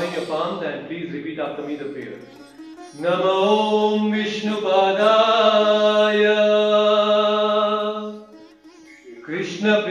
join your palms and please repeat after me the prayer. Namo Vishnupadaya Krishna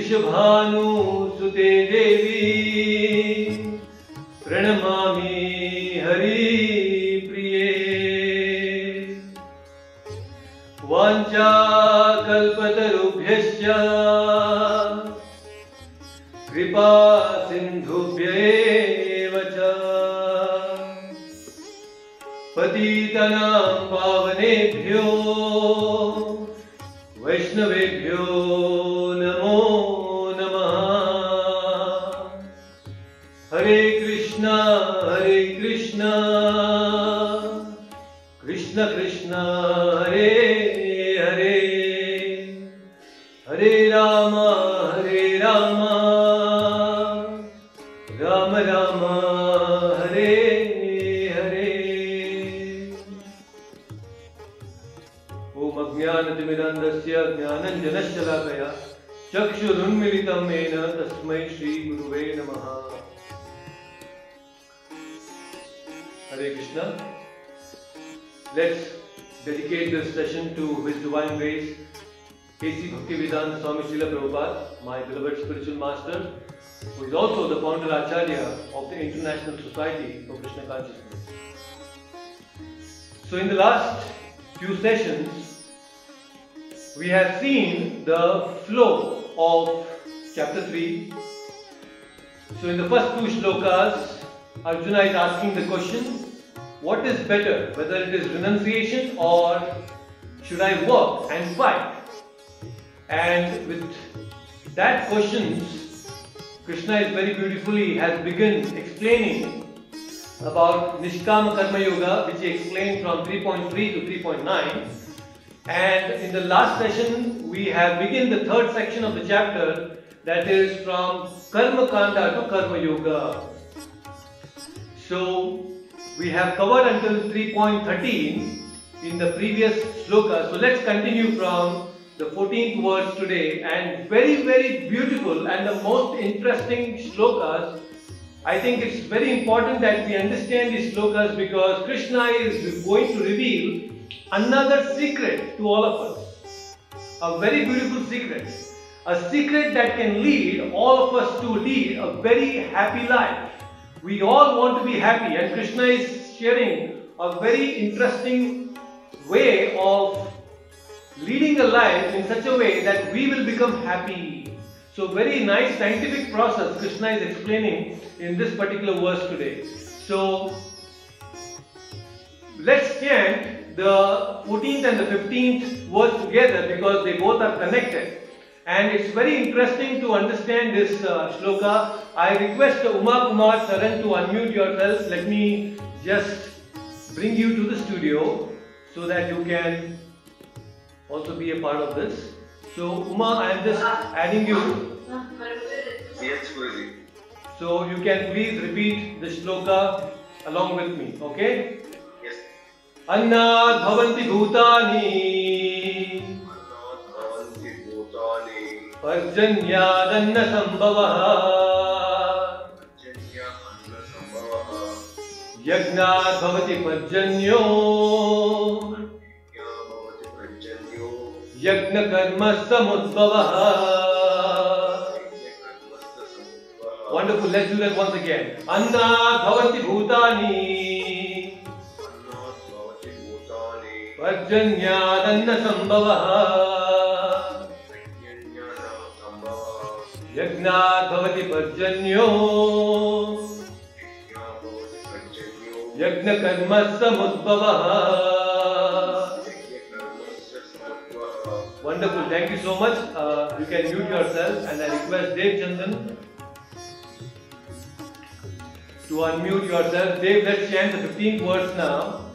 वृषभानुसुते देवी। प्रणमामि हरिप्रिये वाञ्छाकल्पतरुभ्यश्च। कृपा सिन्धुभ्य एव च। पतितनां पावनेभ्यो। वैष्णवेभ्यो Divine Grace, A.C. Bhaktivedanta Swami Srila Prabhupada, my beloved spiritual master, who is also the founder Acharya of the International Society for Krishna Consciousness. So, in the last few sessions, we have seen the flow of chapter 3. So, in the first two shlokas, Arjuna is asking the question what is better, whether it is renunciation or should I work and fight? And with that questions, Krishna is very beautifully has begun explaining about Nishkama Karma Yoga, which he explained from 3.3 to 3.9. And in the last session, we have begun the third section of the chapter that is from Karma Kanda to Karma Yoga. So, we have covered until 3.13 in the previous sloka. So, let's continue from the 14th verse today and very, very beautiful and the most interesting shlokas. I think it's very important that we understand these slokas because Krishna is going to reveal another secret to all of us. A very beautiful secret. A secret that can lead all of us to lead a very happy life. We all want to be happy, and Krishna is sharing a very interesting way of leading a life in such a way that we will become happy. So, very nice scientific process Krishna is explaining in this particular verse today. So, let's chant the 14th and the 15th verse together because they both are connected. And it's very interesting to understand this uh, shloka. I request Uma Kumar Saran to unmute yourself. Let me just bring you to the studio so that you can also be a part of this. So Uma, I am just adding you. Yes, Guruji. So you can please repeat the shloka along with me. Okay? Yes. अन्नात् भवन्ति भूतानि अन्नात् भवन्ति भूतानि पर्जन्यादन्न यज्ञात् भवति पर्जन्यो Yajna Wonderful. Let's do that once again. Anna bhavati bhutani. Varjanyadanna sambhavaha. Yajna bhavati varjanyo. यज्ञकर्म समुद्भवः Wonderful, thank you so much. Uh, you can mute yourself and I request Dev Chandan to unmute yourself. Dev, let's chant the 15th verse now.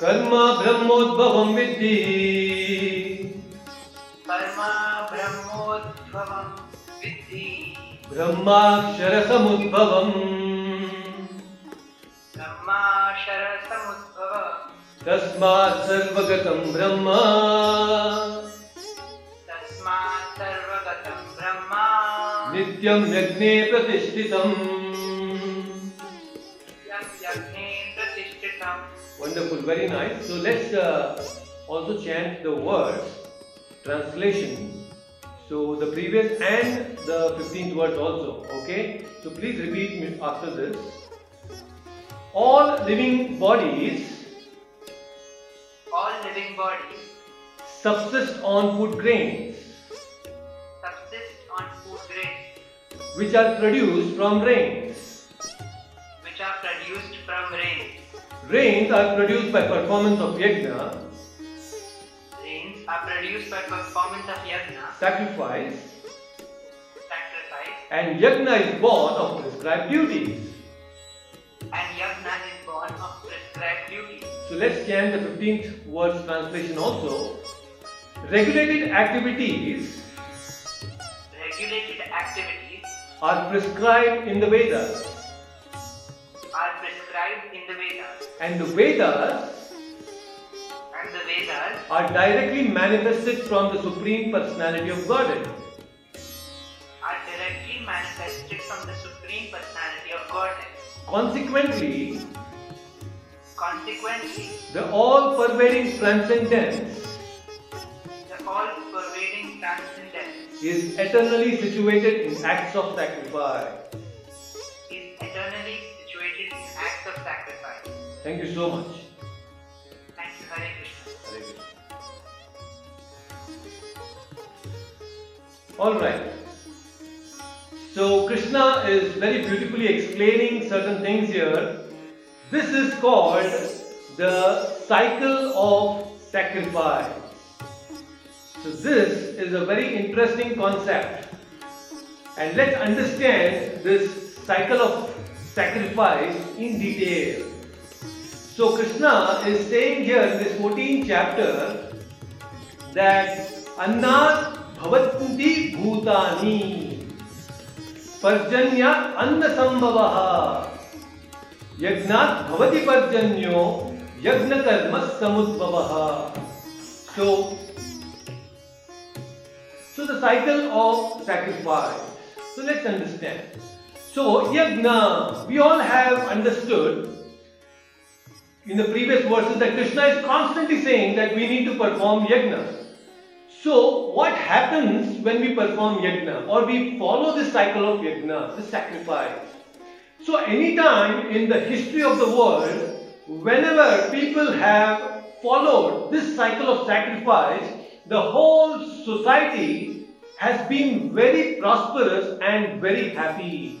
कर्म ब्रह्मोद्भवं विद्धि कर्म ब्रह्मोद्भवं विद्धि ब्रह्माक्षरसमुद्भवम् ब्रह्माशरसमुद्भव तस्मात् सर्वगतं ब्रह्म तस्मात् सर्वगतं ब्रह्म नित्यं यज्ञे प्रतिष्ठितम् Wonderful, very nice. So let's uh, also chant the words, translation. So the previous and the 15th verse also. Okay? So please repeat after this. All living bodies All living bodies subsist on food grains subsist on food grains which are produced from rains. which are produced from rain. Rains are produced by performance of yajna, Rains are produced by performance of yajna, sacrifice, sacrifice, and yajna is born of prescribed duties. And yajna is born of prescribed. So let's chant the 15th verse translation also. Regulated activities Regulated activities are prescribed in the Vedas, are prescribed in the Vedas, and the Vedas and the Vedas are directly manifested from the Supreme Personality of Godhead. are directly manifested from the Supreme Personality of Godhead. Consequently, Consequently, the all pervading transcendence the all-pervading transcendence is eternally situated in acts of sacrifice. is eternally situated in acts of sacrifice. Thank you so much. Thank you, Hare Krishna. Hare Krishna. Alright. So Krishna is very beautifully explaining certain things here. This is called the cycle of sacrifice. So this is a very interesting concept. And let's understand this cycle of sacrifice in detail. So Krishna is saying here in this 14th chapter that Annat Bhavanti Bhutani Anna Sambhavaha Yagnat Bhavati Parjanyo Yagna Karma Samudbhavaha So, so the cycle of sacrifice. So let's understand. So Yagna, we all have understood in the previous verses that Krishna is constantly saying that we need to perform yajna. So, what happens when we perform yajna or we follow this cycle of yajna, the sacrifice? So, anytime in the history of the world, whenever people have followed this cycle of sacrifice, the whole society has been very prosperous and very happy.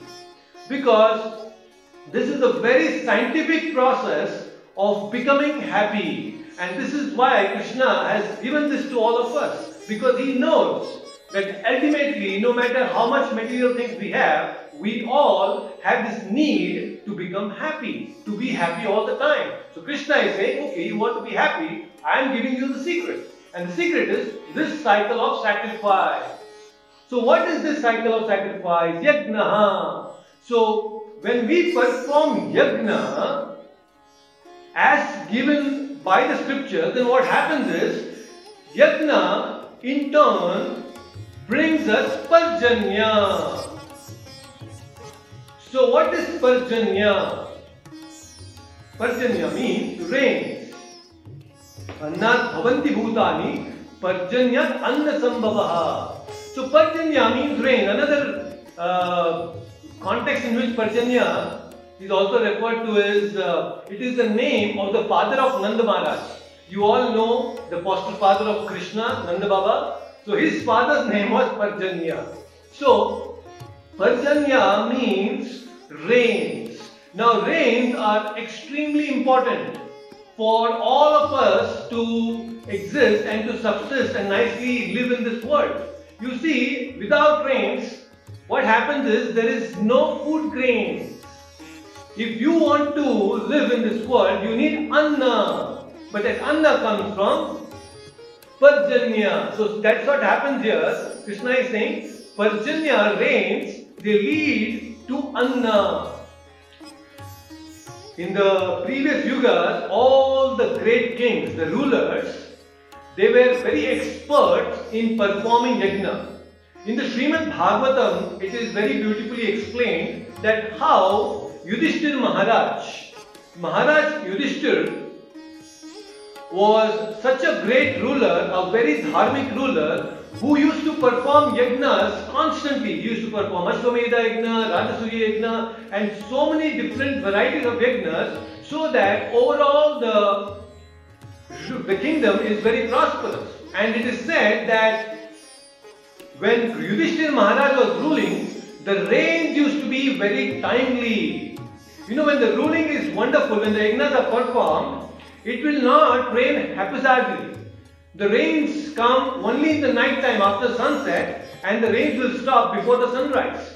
Because this is a very scientific process of becoming happy. And this is why Krishna has given this to all of us because he knows that ultimately no matter how much material things we have we all have this need to become happy to be happy all the time. So Krishna is saying okay you want to be happy? I am giving you the secret. And the secret is this cycle of sacrifice. So what is this cycle of sacrifice? Yajna. So when we perform yajna as given by the scripture, then what happens is yajna in turn brings us parjanya. So what is parjanya? Parjanya means rains. Annat bhavanti bhutani parjanya anna sambhavaha. So parjanya means rain. Another uh, context in which Parjanya is also referred to as uh, it is the name of the father of Nanda Maharaj. You all know the foster father of Krishna, Nanda Baba. So his father's name was Parjanya. So Parjanya means rains. Now rains are extremely important for all of us to exist and to subsist and nicely live in this world. You see, without rains, what happens is there is no food grains. If you want to live in this world, you need anna. But that anna comes from Parjanya. So that's what happens here. Krishna is saying Parjanya rains, they lead to anna. In the previous yugas, all the great kings, the rulers, they were very expert in performing yajna. In the Srimad Bhagavatam, it is very beautifully explained that how Yudhishthir Maharaj, Maharaj Yudhishthir was such a great ruler, a very dharmic ruler, who used to perform yajnas constantly. He used to perform Ashwamedha yajna, Rajasuya yajna, and so many different varieties of yajnas, so that overall the, the kingdom is very prosperous. And it is said that when Yudhishthir Maharaj was ruling, the rains used to be very timely. You know, when the ruling is wonderful, when the yajnas are performed, it will not rain haphazardly. The rains come only in the night time after sunset and the rains will stop before the sunrise.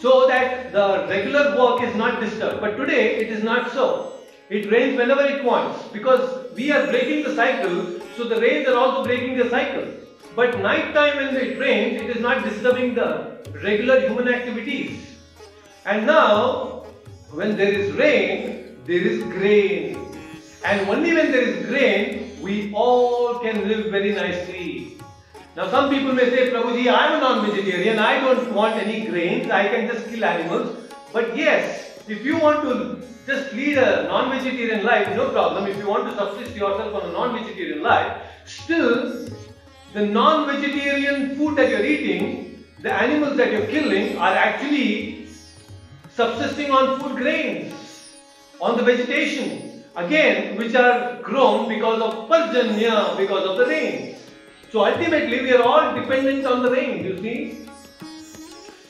So that the regular work is not disturbed. But today it is not so. It rains whenever it wants because we are breaking the cycle, so the rains are also breaking the cycle. But night time when it rains, it is not disturbing the regular human activities. And now, when there is rain, there is grain. And only when there is grain, we all can live very nicely. Now, some people may say, Prabhuji, I am a non vegetarian, I don't want any grains, I can just kill animals. But yes, if you want to just lead a non vegetarian life, no problem. If you want to subsist yourself on a non vegetarian life, still, the non vegetarian food that you're eating, the animals that you're killing, are actually subsisting on food grains, on the vegetation again which are grown because of parjanya, because of the rains. So ultimately we are all dependent on the rain, you see.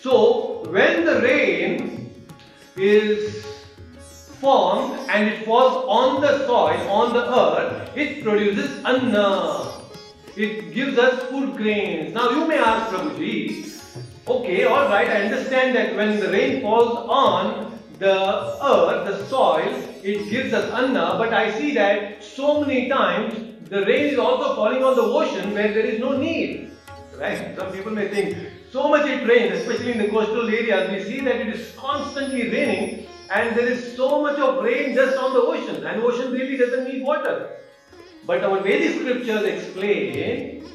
So when the rain is formed and it falls on the soil, on the earth, it produces anna. It gives us food grains. Now you may ask Prabhuji, okay, alright, I understand that when the rain falls on the earth, the soil, it gives us anna, but I see that so many times the rain is also falling on the ocean where there is no need. Right? Some people may think, so much it rains, especially in the coastal areas, we see that it is constantly raining and there is so much of rain just on the ocean and ocean really doesn't need water. But our Vedic scriptures explain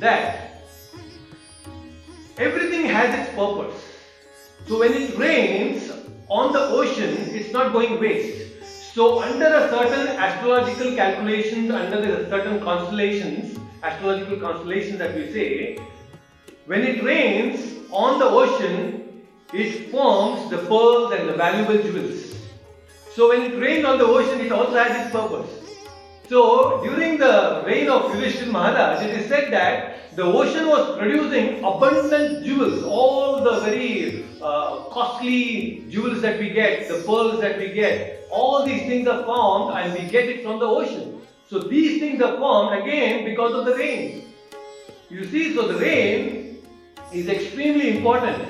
that everything has its purpose. So when it rains on the ocean, it's not going waste. So under a certain astrological calculations, under the certain constellations, astrological constellations that we say, when it rains on the ocean, it forms the pearls and the valuable jewels. So when it rains on the ocean, it also has its purpose. So during the reign of Yudhishthir Maharaj, it is said that the ocean was producing abundant jewels, all the very uh, costly jewels that we get, the pearls that we get, all these things are formed and we get it from the ocean. So these things are formed again because of the rain. You see, so the rain is extremely important,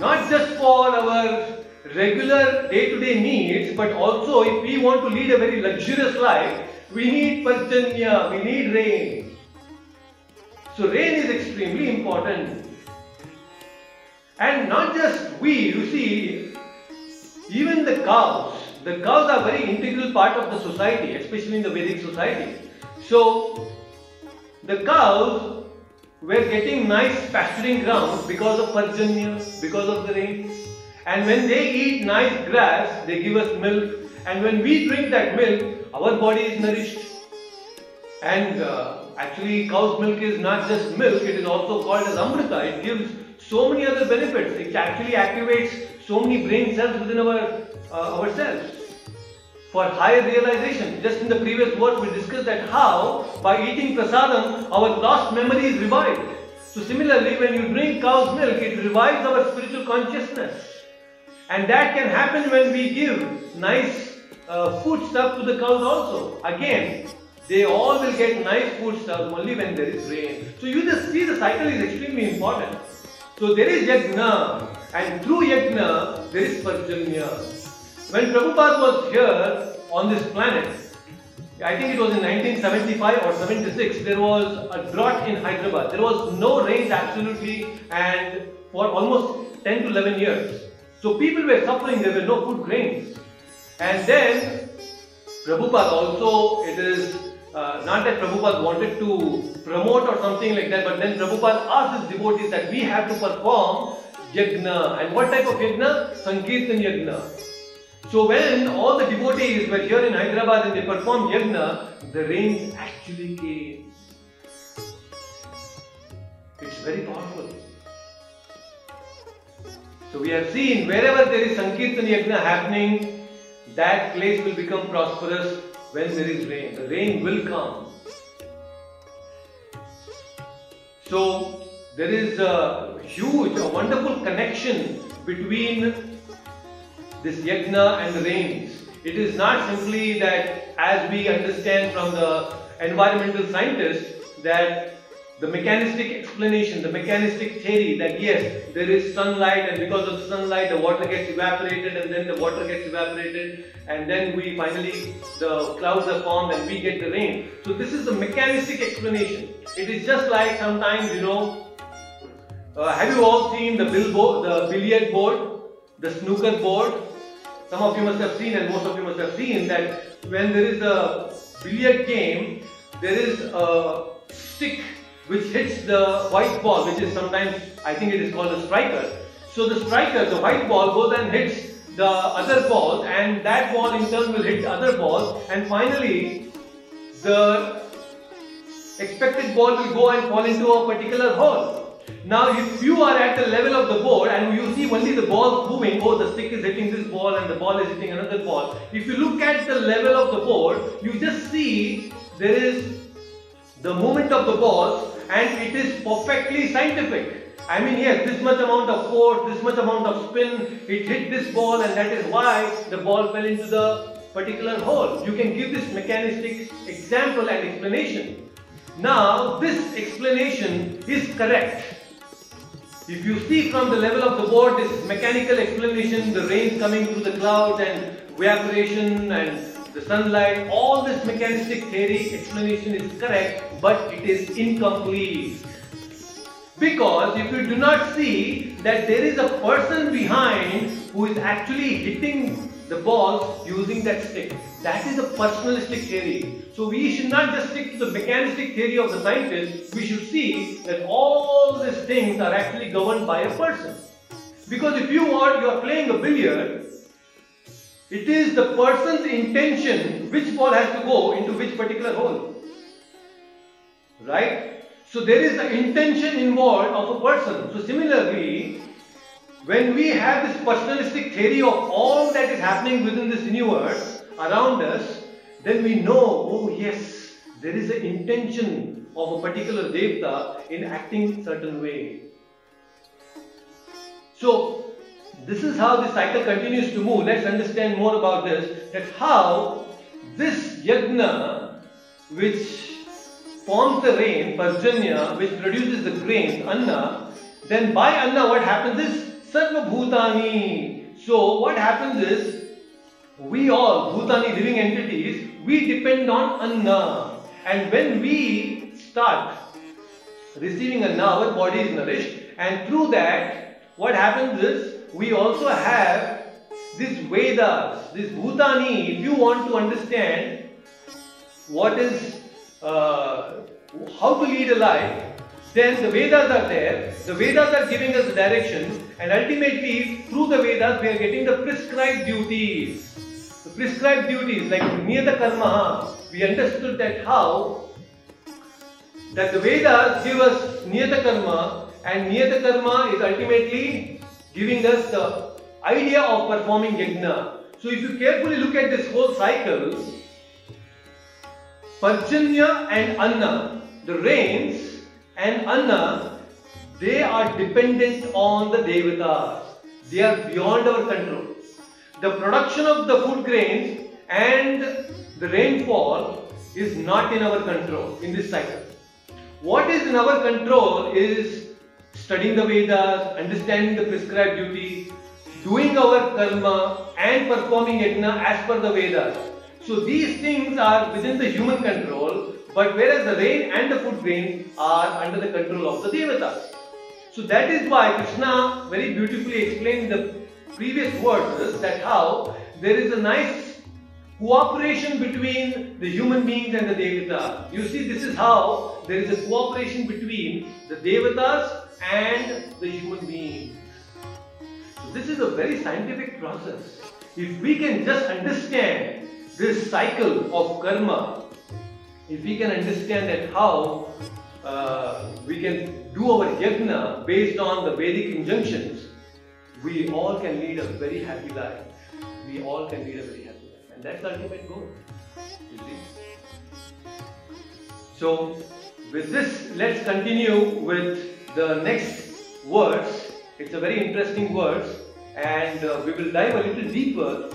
not just for our regular day-to-day needs, but also if we want to lead a very luxurious life, we need Parjanya, we need rain. So rain is extremely important. And not just we, you see, even the cows, the cows are very integral part of the society, especially in the Vedic society. So the cows were getting nice pasturing ground because of Parjanya, because of the rain. And when they eat nice grass, they give us milk. And when we drink that milk, our body is nourished. And uh, actually, cow's milk is not just milk, it is also called as Amrita. It gives so many other benefits. It actually activates so many brain cells within our uh, ourselves for higher realization. Just in the previous words, we discussed that how by eating prasadam, our lost memory is revived. So similarly, when you drink cow's milk, it revives our spiritual consciousness. And that can happen when we give nice uh, food stuff to the cows also. Again, they all will get nice food stuff only when there is rain. So you just see the cycle is extremely important. So there is yajna and through yajna there is parjanya. When Prabhupada was here on this planet, I think it was in 1975 or 76, there was a drought in Hyderabad. There was no rain absolutely and for almost 10 to 11 years. So people were suffering, there were no food grains. And then Prabhupada also, it is uh, not that Prabhupada wanted to promote or something like that, but then Prabhupada asked his devotees that we have to perform yajna. And what type of yajna? Sankirtan yajna. So when all the devotees were here in Hyderabad and they performed yajna, the rains actually came. It's very powerful. So we have seen wherever there is Sankirtan Yajna happening, that place will become prosperous when there is rain. The rain will come. So there is a huge, a wonderful connection between this yajna and the rains. It is not simply that as we understand from the environmental scientists that the mechanistic explanation, the mechanistic theory that yes, there is sunlight and because of the sunlight the water gets evaporated and then the water gets evaporated and then we finally, the clouds are formed and we get the rain. So this is the mechanistic explanation. It is just like sometimes, you know, uh, have you all seen the billboard, the billiard board, the snooker board? Some of you must have seen and most of you must have seen that when there is a billiard game, there is a stick which hits the white ball, which is sometimes, I think it is called a striker. So the striker, the white ball goes and hits the other ball and that ball in turn will hit the other ball and finally the expected ball will go and fall into a particular hole. Now if you are at the level of the board and you see only the ball moving, oh the stick is hitting this ball and the ball is hitting another ball. If you look at the level of the board, you just see there is the movement of the balls and it is perfectly scientific. I mean, yes, this much amount of force, this much amount of spin, it hit this ball, and that is why the ball fell into the particular hole. You can give this mechanistic example and explanation. Now, this explanation is correct. If you see from the level of the board this mechanical explanation, the rain coming through the clouds and evaporation and the sunlight, all this mechanistic theory explanation is correct, but it is incomplete. Because if you do not see that there is a person behind who is actually hitting the ball using that stick, that is a personalistic theory. So we should not just stick to the mechanistic theory of the scientist, we should see that all these things are actually governed by a person. Because if you are you are playing a billiard, It is the person's intention which ball has to go into which particular hole. Right? So there is the intention involved of a person. So similarly, when we have this personalistic theory of all that is happening within this universe around us, then we know, oh yes, there is an intention of a particular devta in acting certain way. So this is how the cycle continues to move. Let's understand more about this. That how this yajna, which forms the rain, parjanya, which produces the grains, anna, then by anna what happens is sarva bhutani. So what happens is we all, bhutani living entities, we depend on anna. And when we start receiving anna, our body is nourished, and through that, what happens is we also have these Vedas, this Bhutani. If you want to understand what is uh, how to lead a life, then the Vedas are there. The Vedas are giving us the direction, and ultimately, through the Vedas, we are getting the prescribed duties. The prescribed duties, like Niyata Karma, we understood that how that the Vedas give us Niyata Karma, and Niyata Karma is ultimately giving us the idea of performing yajna. So, if you carefully look at this whole cycle, Parjanya and Anna, the rains and Anna, they are dependent on the Devatas. They are beyond our control. The production of the food grains and the rainfall is not in our control in this cycle. What is in our control is studying the Vedas, understanding the prescribed duty, doing our karma and performing yajna as per the Vedas. So these things are within the human control, but whereas the rain and the food grain are under the control of the Devatas. So that is why Krishna very beautifully explained in the previous verses that how there is a nice cooperation between the human beings and the Devatas. You see, this is how there is a cooperation between the Devatas and the human beings. So this is a very scientific process. If we can just understand this cycle of karma, if we can understand that how uh, we can do our yajna based on the Vedic injunctions, we all can lead a very happy life. We all can lead a very happy life. And that's the ultimate goal. So, with this, let's continue with the next words. It's a very interesting words, and uh, we will dive a little deeper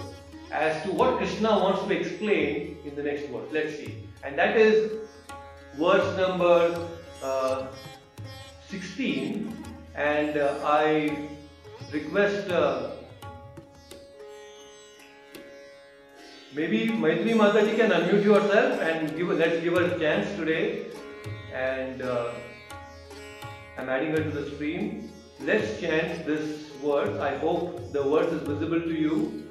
as to what Krishna wants to explain in the next verse. Let's see. And that is verse number uh, 16. And uh, I request uh, maybe Maitri Mataji can unmute yourself and give let's give her a chance today. And uh, I'm adding her to the stream. Let's chant this verse. I hope the verse is visible to you.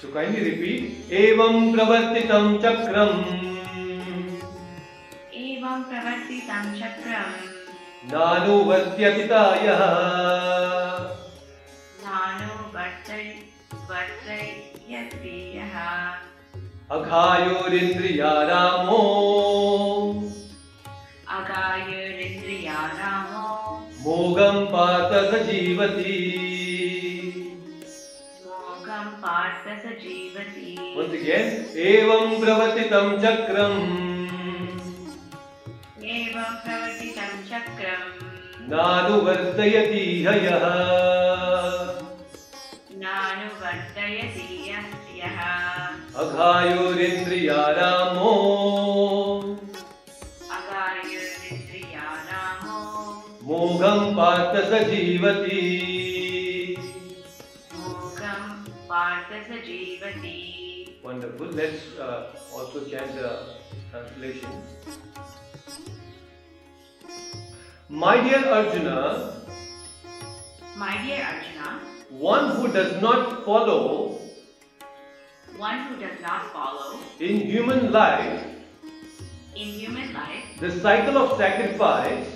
So kindly repeat. Evam pravartitam chakram. एवं प्रवर्तितं चक्रम् नानुवर्त्यतितायः नानुवर्तय वर्तयति यः अघायोरिन्द्रियारामो अगायुरिन्द्रियारामो मोगं पार्थ स जीवति मोघं पार्थ स जीवति Once again, एवं प्रवर्तितं चक्रम्। एवं प्रवर्तितं चक्रम्। नानुवर्तयति हयः नानुवर्तयति यः यः अघायोरिन्द्रियारामो अगायुरिन्द्रियारामो मोघं पार्थ स जीवति Wonderful. Let's uh, also chant the translation. My dear Arjuna, My dear Arjuna, one who does not follow one who does not follow in human life in human life the cycle of sacrifice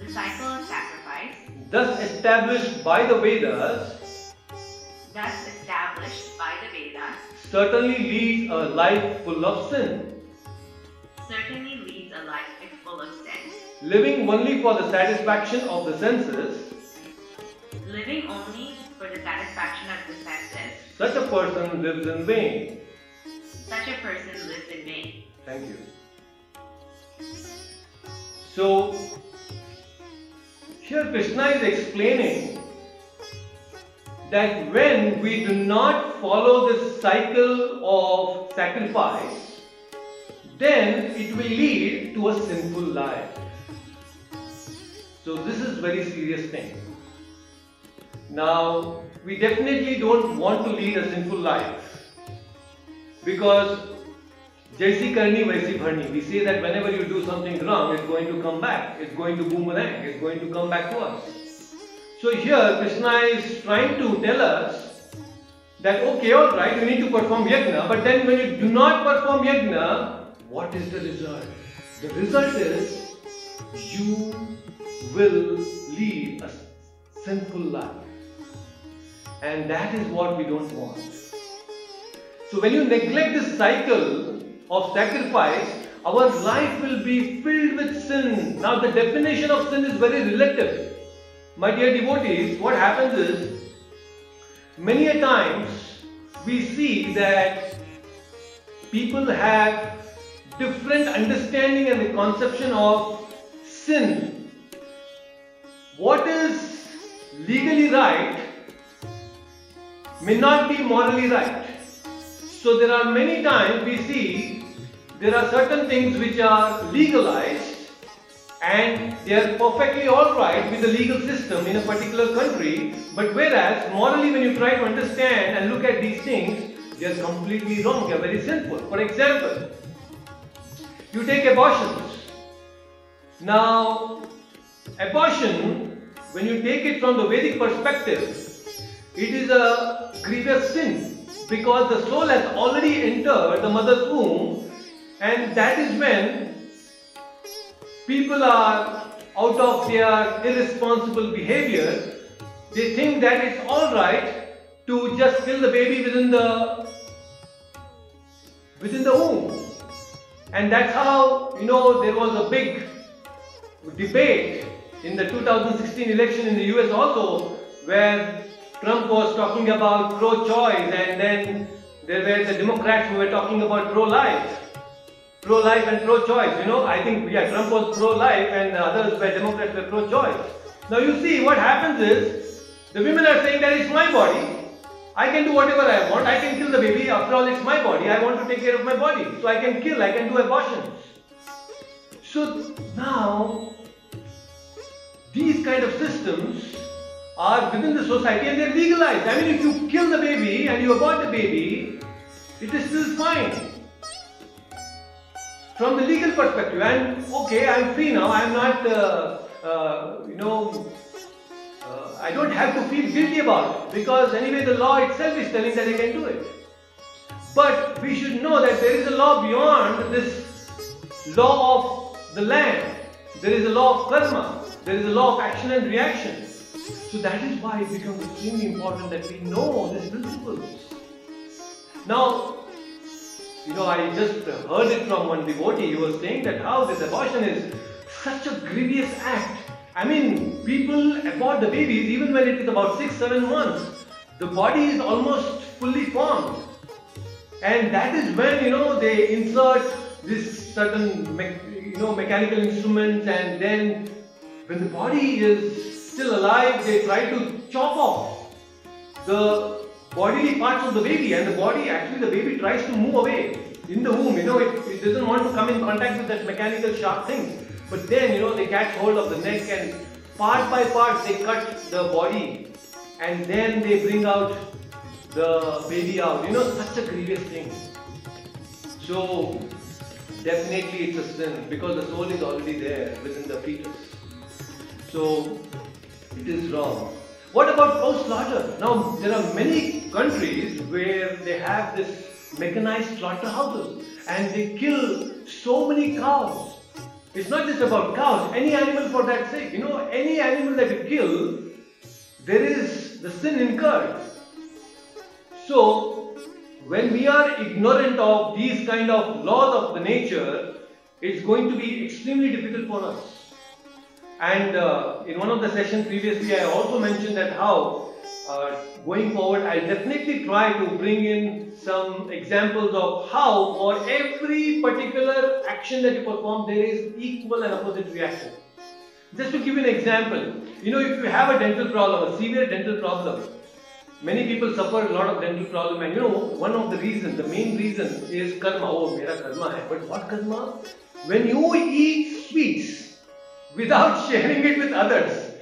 the cycle of sacrifice thus established by the Vedas thus established by the Vedas, certainly leads a life full of sin, certainly leads a life full of sin. living only for the satisfaction of the senses. Living only for the satisfaction of the senses, Such a person lives in vain. such a person lives in vain. Thank you. So, here Krishna is explaining that when we do not follow this cycle of sacrifice, then it will lead to a sinful life. So, this is very serious thing. Now, we definitely don't want to lead a sinful life because Jaisi karni vaisi bharni. We say that whenever you do something wrong, it's going to come back. It's going to boomerang. It's going to come back to us. So here Krishna is trying to tell us that okay, all right, you need to perform yajna, but then when you do not perform yajna, what is the result? The result is you will lead a sinful life, and that is what we don't want. So when you neglect this cycle of sacrifice, our life will be filled with sin. Now the definition of sin is very relative. My dear devotees, what happens is many a times we see that people have different understanding and the conception of sin. What is legally right may not be morally right. So there are many times we see there are certain things which are legalized and they are perfectly alright with the legal system in a particular country, but whereas morally when you try to understand and look at these things, they are completely wrong, they are very sinful. For example, you take abortions. Now, abortion, when you take it from the Vedic perspective, it is a grievous sin because the soul has already entered the mother's womb, and that is when people are out of their irresponsible behavior. They think that it's alright to just kill the baby within the within the womb. And that's how, you know, there was a big debate in the 2016 election in the US also, where Trump was talking about pro choice, and then there were the Democrats who were talking about pro life. Pro life and pro choice, you know, I think, yeah, Trump was pro life, and the others were Democrats were pro choice. Now, you see, what happens is the women are saying that it's my body, I can do whatever I want. I can kill the baby. After all, it's my body. I want to take care of my body. So I can kill. I can do abortions. So now, these kind of systems are within the society and they're legalized. I mean, if you kill the baby and you abort the baby, it is still fine. From the legal perspective, and okay, I'm free now. I'm not, uh, uh, you know, uh, I don't have to feel guilty about it because anyway the law itself is telling that I can do it. But we should know that there is a law beyond this law of the land. There is a law of karma. There is a law of action and reaction. So that is why it becomes extremely important that we know these principles. Now, you know, I just heard it from one devotee. He was saying that how this abortion is such a grievous act. I mean, people abort the babies even when it is about six, seven months. The body is almost fully formed. And that is when, you know, they insert this certain, you know, mechanical instruments and then when the body is still alive, they try to chop off the bodily parts of the baby and the body, actually the baby tries to move away in the womb, you know, it, it doesn't want to come in contact with that mechanical sharp thing. But then, you know, they catch hold of the neck and part by part they cut the body and then they bring out the baby out. You know, such a grievous thing. So, definitely it's a sin because the soul is already there within the fetus. So, it is wrong. What about cow slaughter? Now, there are many countries where they have this mechanized slaughterhouses and they kill so many cows. It's not just about cows, any animal for that sake. You know, any animal that you kill, there is the sin incurred. So, when we are ignorant of these kind of laws of the nature, it's going to be extremely difficult for us. And uh, in one of the sessions previously, I also mentioned that how uh, going forward, I'll definitely try to bring in some examples of how for every particular action that you perform, there is equal and opposite reaction. Just to give you an example, you know, if you have a dental problem, a severe dental problem, many people suffer a lot of dental problem, and you know, one of the reasons, the main reason is karma. Oh, mera karma hai. But what karma? When you eat sweets without sharing it with others,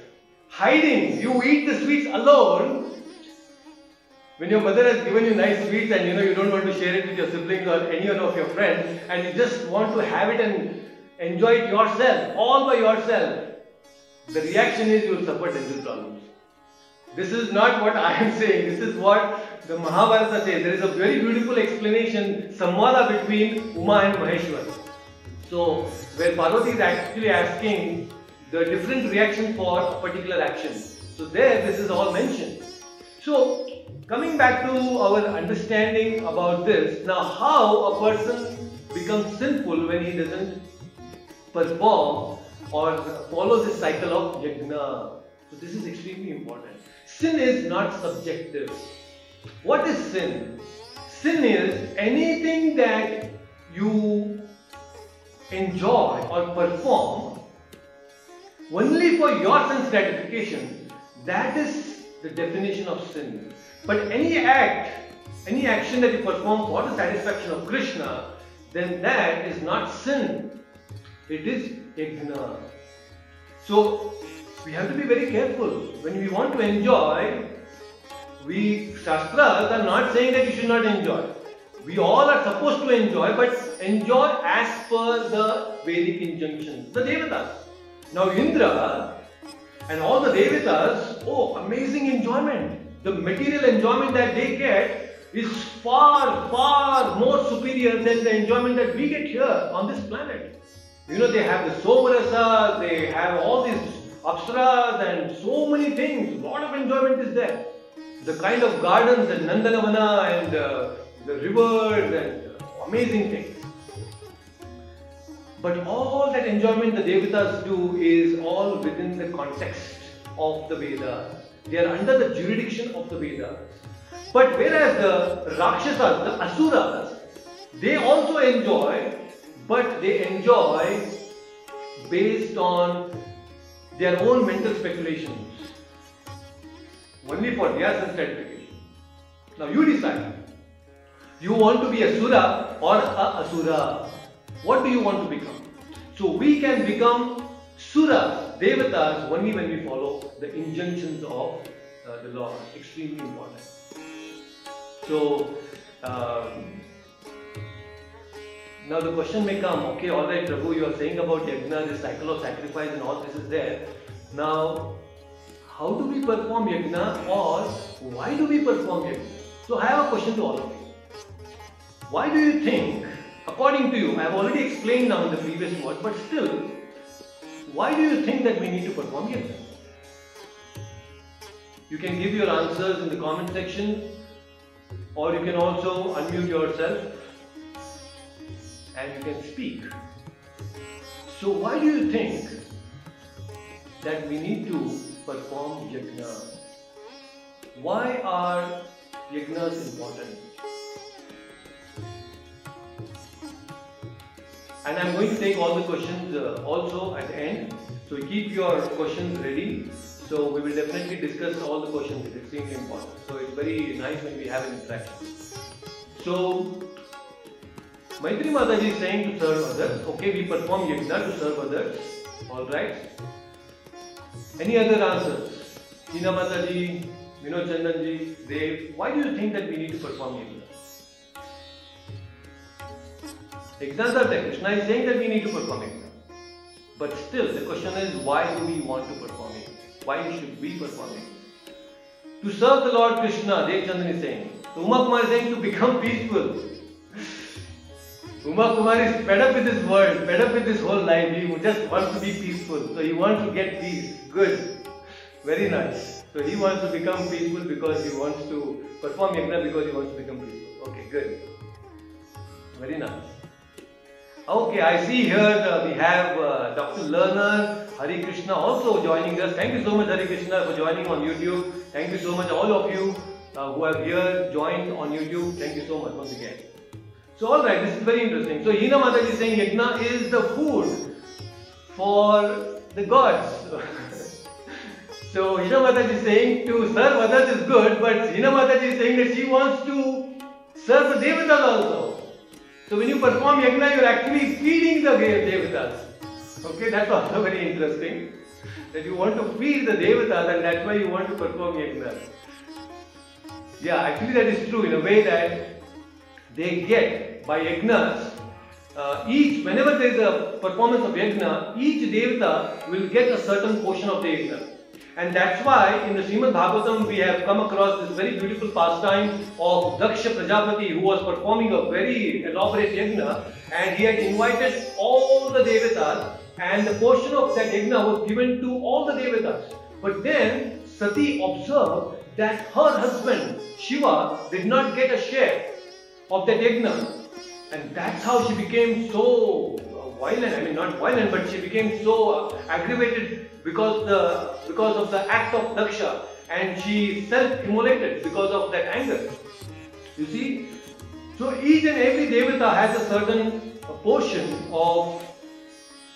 hiding, you eat the sweets alone. When your mother has given you nice sweets and you know you don't want to share it with your siblings or any one of your friends, and you just want to have it and enjoy it yourself, all by yourself, the reaction is you will suffer dental problems. This is not what I am saying, this is what the Mahabharata says. There is a very beautiful explanation, samvada between Uma and Maheshwar. So, where Parvati is actually asking the different reaction for a particular action. So, there this is all mentioned. So, coming back to our understanding about this, now how a person becomes sinful when he doesn't perform or follow this cycle of yajna. So this is extremely important. Sin is not subjective. What is sin? Sin is anything that you enjoy or perform only for your sense gratification. That is the definition of sin. But any act, any action that you perform for the satisfaction of Krishna, then that is not sin. It is yajna. So we have to be very careful. When we want to enjoy, we Shastras are not saying that you should not enjoy. We all are supposed to enjoy, but enjoy as per the Vedic injunctions, the Devatas. Now Indra and all the Devatas, oh, amazing enjoyment. The material enjoyment that they get is far, far more superior than the enjoyment that we get here on this planet. You know, they have the Somarasa, they have all these Apsaras and so many things. A lot of enjoyment is there. The kind of gardens and Nandanavana and uh, the rivers and amazing things. But all that enjoyment the Devatas do is all within the context of the Vedas. They are under the jurisdiction of the Vedas. But whereas the Rakshasas, the Asuras, they also enjoy, but they enjoy based on their own mental speculations. Only for their sense gratification. Now you decide. You want to be a Sura or a Asura. What do you want to become? So we can become Suras, Devatas, only when we follow the injunctions of uh, the Lord. Extremely important. So, um, now the question may come, okay, all right, Prabhu, you are saying about yajna, the cycle of sacrifice and all this is there. Now, how do we perform yajna or why do we perform yajna? So I have a question to all of you. Why do you think, according to you, I have already explained now in the previous word, but still, why do you think that we need to perform yajna? You can give your answers in the comment section or you can also unmute yourself and you can speak. So why do you think that we need to perform yajna? Why are yajnas important? And I'm going to take all the questions uh, also at the end. So keep your questions ready. So we will definitely discuss all the questions. It's extremely important. So it's very nice when we have an interaction. So Maitri Mataji is saying to serve others. Okay, we perform yajna to serve others. Alright. Any other answers? Tina Mataji, Vinod Chandanji, Dev. Why do you think that we need to perform yajna? Yajnas are there. Krishna is saying that we need to perform yajna. But still, the question is why do we want to perform it? Why should we perform it? To serve the Lord Krishna, Dev Chandan is saying. Uma is saying to become peaceful. Uma Kumar is fed up with this world, fed up with this whole life. He just wants to be peaceful. So he wants to get peace. Good. Very nice. So he wants to become peaceful because he wants to perform yajna because he wants to become peaceful. Okay, good. Very nice. Okay, I see here uh, we have uh, Dr. Lerner Hari Krishna also joining us. Thank you so much, Hari Krishna, for joining on YouTube. Thank you so much, all of you uh, who have here joined on YouTube. Thank you so much once again. So, all right, this is very interesting. So, Hina Mataji is saying yajna is the food for the gods. so, Hina Mataji is saying to serve others is good, but Hina Mataji is saying that she wants to serve the devatas also. So, when you perform yajna, you are actually feeding the devatas. Okay, that's also very interesting. That you want to feed the devatas and that's why you want to perform yajna. Yeah, actually that is true in a way that they get by yajnas. Uh, each, whenever there is a performance of yajna, each devata will get a certain portion of the yajna. And that's why in the Srimad Bhagavatam we have come across this very beautiful pastime of Daksha Prajapati who was performing a very elaborate yajna and he had invited all the devatas and the portion of that yajna was given to all the devatas. But then Sati observed that her husband Shiva did not get a share of that yajna. And that's how she became so violent. I mean, not violent, but she became so aggravated because the because of the act of Daksha, and she self-immolated because of that anger. You see, so each and every devata has a certain portion of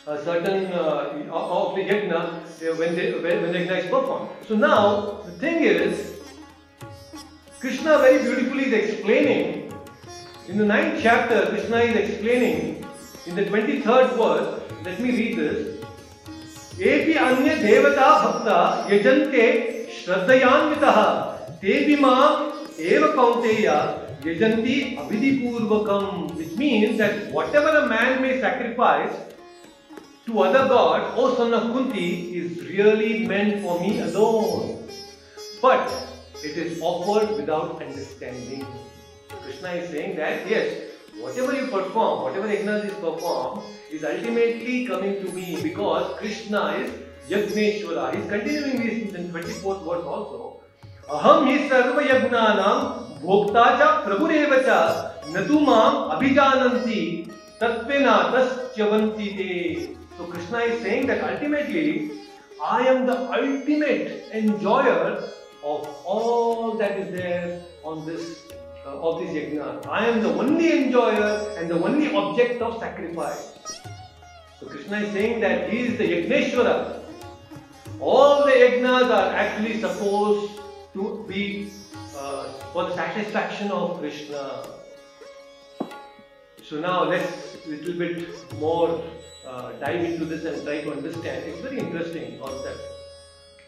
a certain uh, of the yajna uh, when, they, when, when yajna is performed. So now the thing is, Krishna very beautifully is explaining in the ninth chapter, Krishna is explaining in the 23rd verse. Let me read this. एपि अन्य देवता भक्ता यजन्ते श्रद्धयान्वितः तेपि माम् एव कौन्तेय यजन्ति अभिधिपूर्वकम् which means that whatever a man may sacrifice to other gods, O son of Kunti, is really meant for me alone. But it is offered without understanding. Krishna is saying that yes, whatever you perform, whatever yajnas is performed, is ultimately coming to me because Krishna is Yagneshwara. He is continuing this in the 24th verse also. Aham hi sarva yagnanam bhokta cha prabhurev cha natu mam abhijananti tatvena taschavanti te. So Krishna is saying that ultimately I am the ultimate enjoyer of all that is there on this of this yajna. I am the only enjoyer and the only object of sacrifice. So Krishna is saying that he is the Yagneshwara. All the yajnas are actually supposed to be uh, for the satisfaction of Krishna. So now let's little bit more uh, dive into this and try to understand. It's very interesting concept.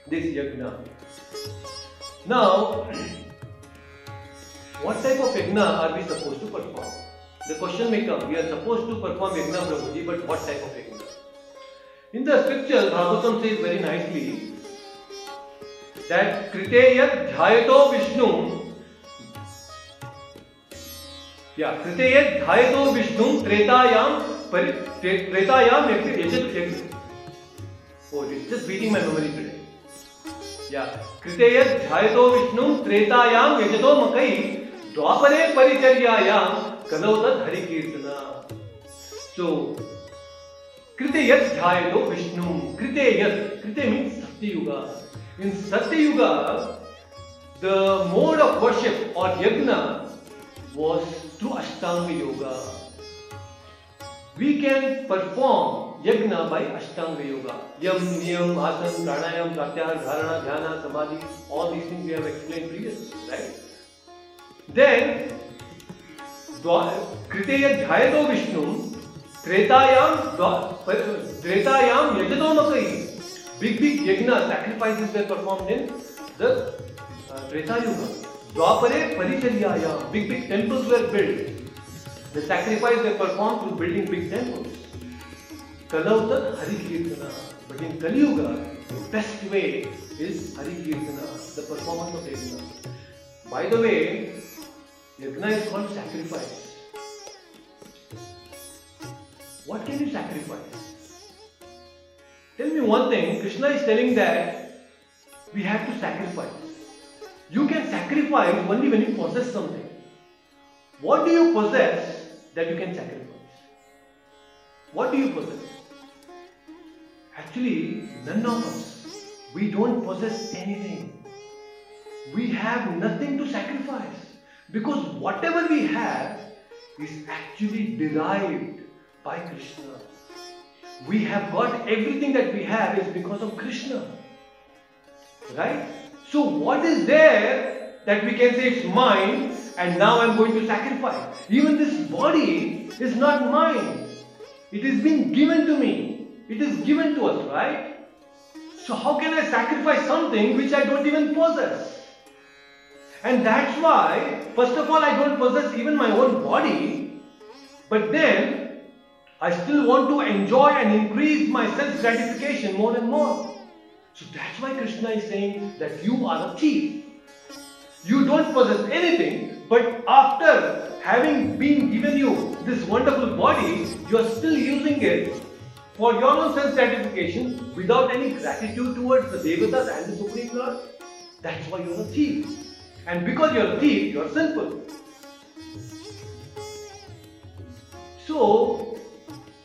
This yajna. Now, what type of yajna are we supposed to perform? The question may come, we are supposed to perform yajna Prabhuji, but what type of yajna? In the scripture, Bhagavatam says very nicely that Kriteyat Dhyato Vishnu yeah, Kriteyat Dhyato Vishnu Tretayam Tretayam Oh, it's just beating my memory today. Yeah, Kriteyat Dhyato Vishnu Tretayam Yajato Makai द्वापरे परिचर्याया कलौ तद हरि सो, कृते यत ध्यायतो विष्णु, कृते यत, कृते mean Satyayuga. In Satyayuga the mode of worship और yajna was to Ashtanga yoga we can perform yagya by Ashtanga yoga yama नियम आसन प्राणायाम pratyahara dharana dhyana samadhi all these things we have explain previous right Then, Dhyato Vishnu, Tretayam, Tretayam Yajato Makai. Big, big yajna sacrifices were performed in the uh, Treta Yuga. Dwapare Paricharyaya, big, big temples were built. The sacrifice were performed through building big temples. Kalautat Hari Kirtana. But in Kali Yuga, the best way is Hari Kirtana, the performance of yajna. By the way, is called sacrifice. What can you sacrifice? Tell me one thing, Krishna is telling that we have to sacrifice. You can sacrifice only when you possess something. What do you possess that you can sacrifice? What do you possess? Actually, none of us, we don't possess anything. We have nothing to sacrifice because whatever we have is actually derived by Krishna. We have got everything that we have is because of Krishna. Right? So, what is there that we can say it's mine and now I'm going to sacrifice? Even this body is not mine. It has been given to me. It is given to us, right? So, how can I sacrifice something which I don't even possess? And that's why, first of all, I don't possess even my own body, but then I still want to enjoy and increase my self gratification more and more. So that's why Krishna is saying that you are a thief. You don't possess anything, but after having been given you this wonderful body, you are still using it for your own self gratification without any gratitude towards the Devatas and the Supreme Lord. That's why you're a thief. And because you're a thief, you're sinful. So,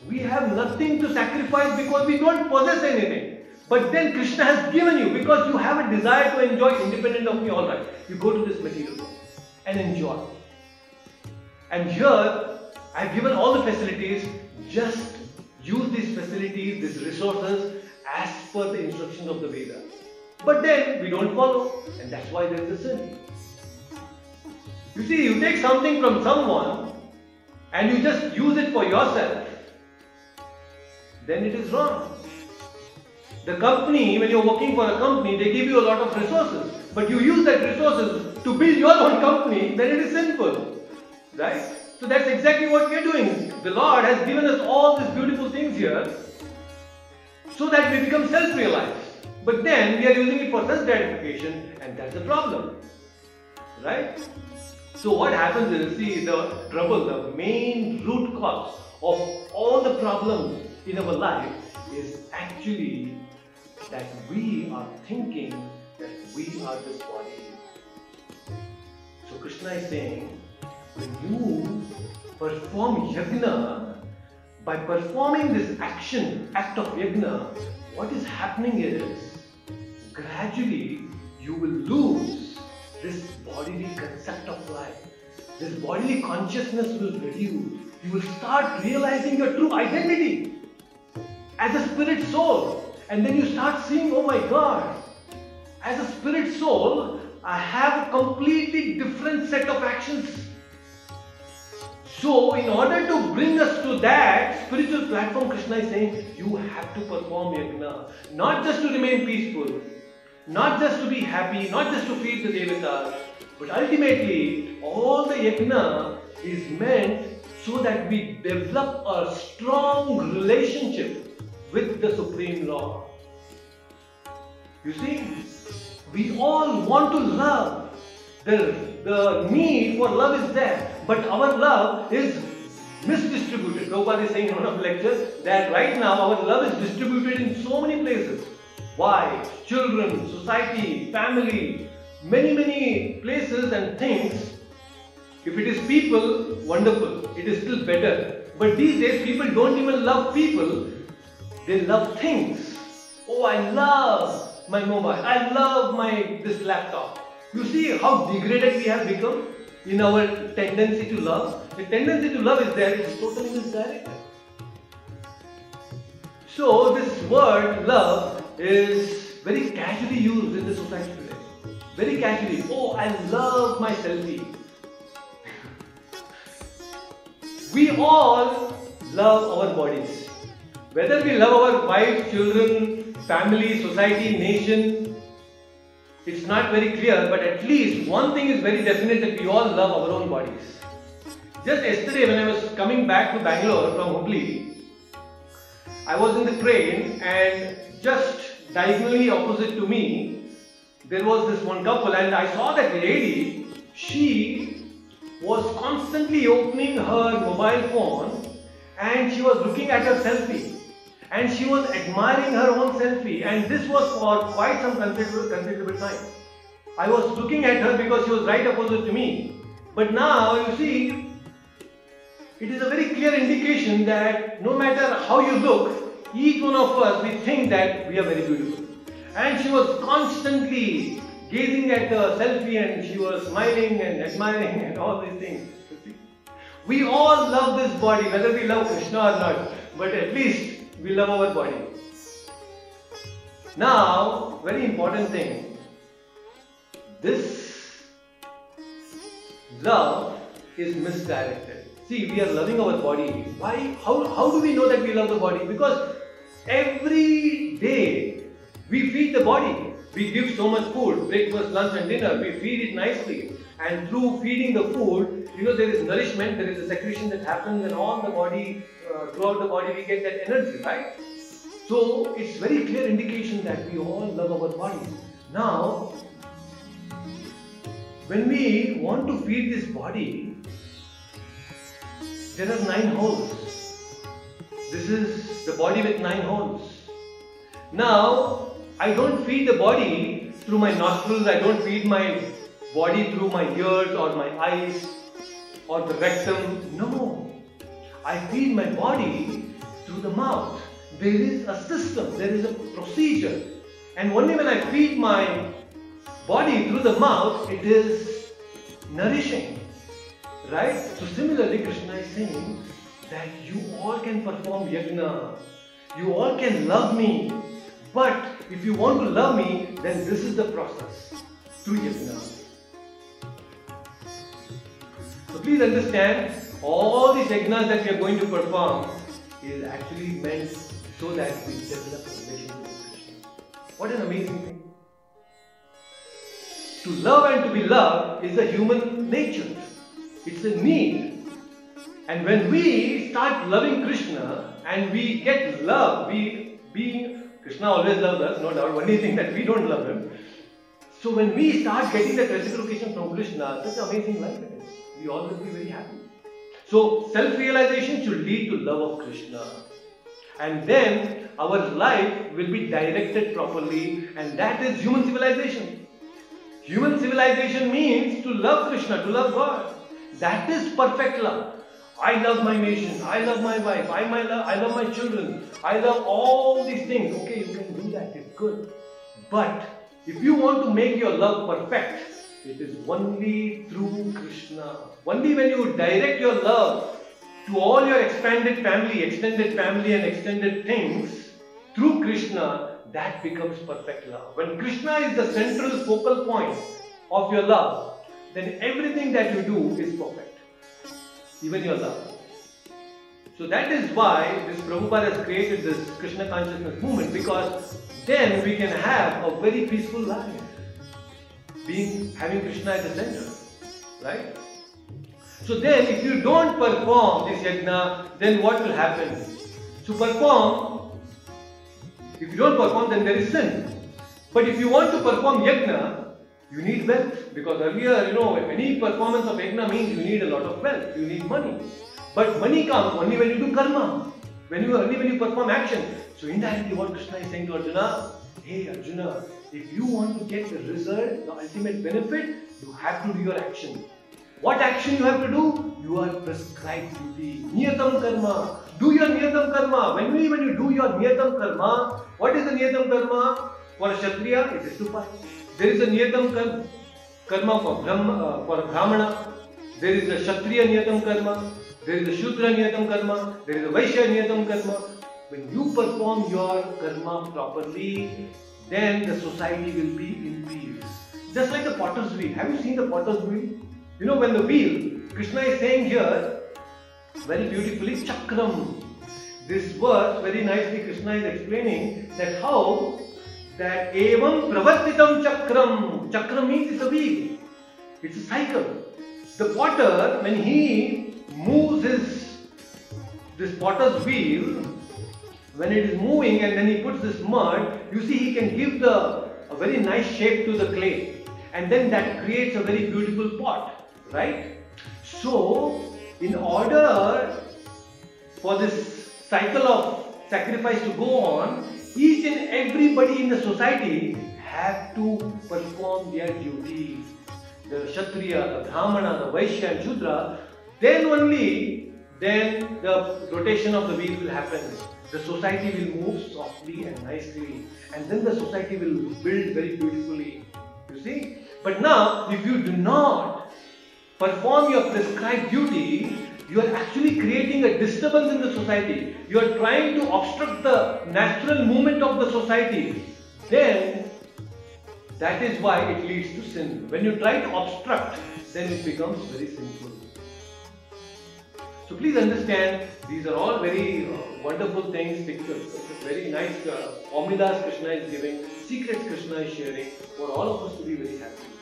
we have nothing to sacrifice because we don't possess anything. But then Krishna has given you because you have a desire to enjoy independent of me, alright. You go to this material world and enjoy. And here, I've given all the facilities, just use these facilities, these resources as per the instructions of the Veda. But then we don't follow, and that's why there is a sin. You see, you take something from someone and you just use it for yourself, then it is wrong. The company, when you're working for a company, they give you a lot of resources, but you use that resources to build your own company, then it is sinful. Right? So that's exactly what we are doing. The Lord has given us all these beautiful things here so that we become self realized. But then we are using it for self gratification, and that's the problem. Right? So what happens is, see, the trouble, the main root cause of all the problems in our life is actually that we are thinking that we are this body. So Krishna is saying, when you perform yajna, by performing this action, act of yajna, what is happening is gradually you will lose this bodily concept of life. This bodily consciousness will reduce. You will start realizing your true identity as a spirit soul. And then you start seeing, oh my God, as a spirit soul, I have a completely different set of actions. So, in order to bring us to that spiritual platform, Krishna is saying, you have to perform yajna. Not just to remain peaceful, not just to be happy, not just to feed the devatas, but ultimately, all the yajna is meant so that we develop a strong relationship with the Supreme Lord. You see, we all want to love. The, the need for love is there, but our love is misdistributed. Prabhupada is saying in one of the lectures that right now our love is distributed in so many places. Wives, children, society, family, many, many places and things. If it is people, wonderful, it is still better. But these days, people don't even love people, they love things. Oh, I love my mobile. I love my this laptop. You see how degraded we have become in our tendency to love. The tendency to love is there, it is totally misdirected. So this word love is very casually used in the society today. Very casually. Oh, I love my selfie. we all love our bodies. Whether we love our wives, children, family, society, nation, it's not very clear, but at least one thing is very definite that we all love our own bodies. Just yesterday, when I was coming back to Bangalore from Hubli, I was in the train and just diagonally opposite to me, there was this one couple, and I saw that lady. She was constantly opening her mobile phone and she was looking at her selfie. and she was admiring her own selfie, and this was for quite some considerable, considerable time. I was looking at her because she was right opposite to me. But now you see, it is a very clear indication that no matter how you look, each one of us we think that we are very beautiful. And she was constantly gazing at the selfie and she was smiling and admiring and all these things. We all love this body, whether we love Krishna or not, but at least we love our body. Now, very important thing this love is misdirected. See, we are loving our body. Why? How, how do we know that we love the body? Because every day we feed the body. We give so much food, breakfast, lunch, and dinner. We feed it nicely. And through feeding the food, you know, there is nourishment, there is a secretion that happens, and all the body, uh, throughout the body, we get that energy, right? So it's very clear indication that we all love our body. Now, when we want to feed this body, there are nine holes. This is the body with nine holes. Now, I don't feed the body through my nostrils, I don't feed my body through my ears or my eyes or the rectum. No. I feed my body through the mouth. There is a system, there is a procedure. And only when I feed my body through the mouth, it is nourishing. Right? So similarly, Krishna is saying that you all can perform yajna. You all can love me. But if you want to love me, then this is the process. Through yajna. So please understand, all these yajnas that we are going to perform is actually meant so that we develop a relationship with Krishna. What an amazing thing. To love and to be loved is a human nature. It's a need. And when we start loving Krishna and we get love, we being Krishna always loves us, no doubt. Only thing that we don't love him. So when we start getting that reciprocation from Krishna, such an amazing life it is. We all will be very happy. So self-realization should lead to love of Krishna. And then our life will be directed properly, and that is human civilization. Human civilization means to love Krishna, to love God. That is perfect love. I love my nation. I love my wife. I, my lo- I love my children. I love all these things. Okay, you can do that. It's good. But if you want to make your love perfect, it is only through Krishna. Only when you direct your love to all your expanded family, extended family, and extended things through Krishna, that becomes perfect love. When Krishna is the central focal point of your love, then everything that you do is perfect. Even your love. So that is why this Prabhupada has created this Krishna consciousness movement because then we can have a very peaceful life. Being having Krishna at the center. Right? So then if you don't perform this yajna, then what will happen? To perform, if you don't perform, then there is sin. But if you want to perform yajna, you need wealth. Because earlier, you know, any performance of yajna means you need a lot of wealth, you need money. But money comes only when you do karma, when you only when you perform action. So indirectly what Krishna is saying to Arjuna, hey Arjuna, if you want to get the result, the ultimate benefit, you have to do your action. What action you have to do? You are prescribed duty. Niyatam karma. Do your niyatam karma. When we when you do your niyatam karma, what is the niyatam karma? For a Kshatriya, it is to fight. There is a niyatam kar- karma for Brahma, uh, for Brahmana. There is a Kshatriya niyatam karma. There is a Shudra niyatam karma. There is a Vaishya niyatam karma. When you perform your karma properly, then the society will be in peace. Just like the potter's wheel. Have you seen the potter's wheel? You know, when the wheel, Krishna is saying here, very beautifully, chakram. This verse, very nicely, Krishna is explaining that how that evam pravartitam chakram. Chakram means it's a wheel. It's a cycle. The potter, when he moves his this potter's wheel, when it is moving and then he puts this mud, you see he can give the a very nice shape to the clay. And then that creates a very beautiful pot, right? So, in order for this cycle of sacrifice to go on, each and everybody in the society have to perform their duties. The Kshatriya, the Brahmana, the Vaishya and Shudra, then only then the rotation of the wheel will happen. The society will move softly and nicely, and then the society will build very beautifully. You see? But now, if you do not perform your prescribed duty, you are actually creating a disturbance in the society. You are trying to obstruct the natural movement of the society. Then that is why it leads to sin. When you try to obstruct, then it becomes very sinful. So please understand, these are all very uh, wonderful things, pictures, very nice uh, formulas Krishna is giving, secrets Krishna is sharing for all of us to be very happy.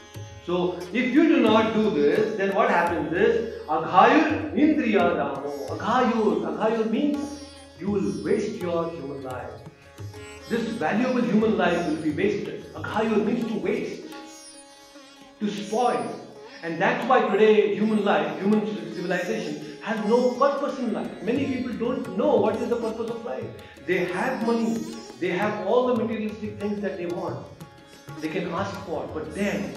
So if you do not do this, then what happens is Aghayur Indriya Damo. Aghayur. Aghayur means you will waste your human life. This valuable human life will be wasted. Aghayur means to waste, to spoil. And that's why today human life, human civilization has no purpose in life. Many people don't know what is the purpose of life. They have money, they have all the materialistic things that they want. They can ask for, but then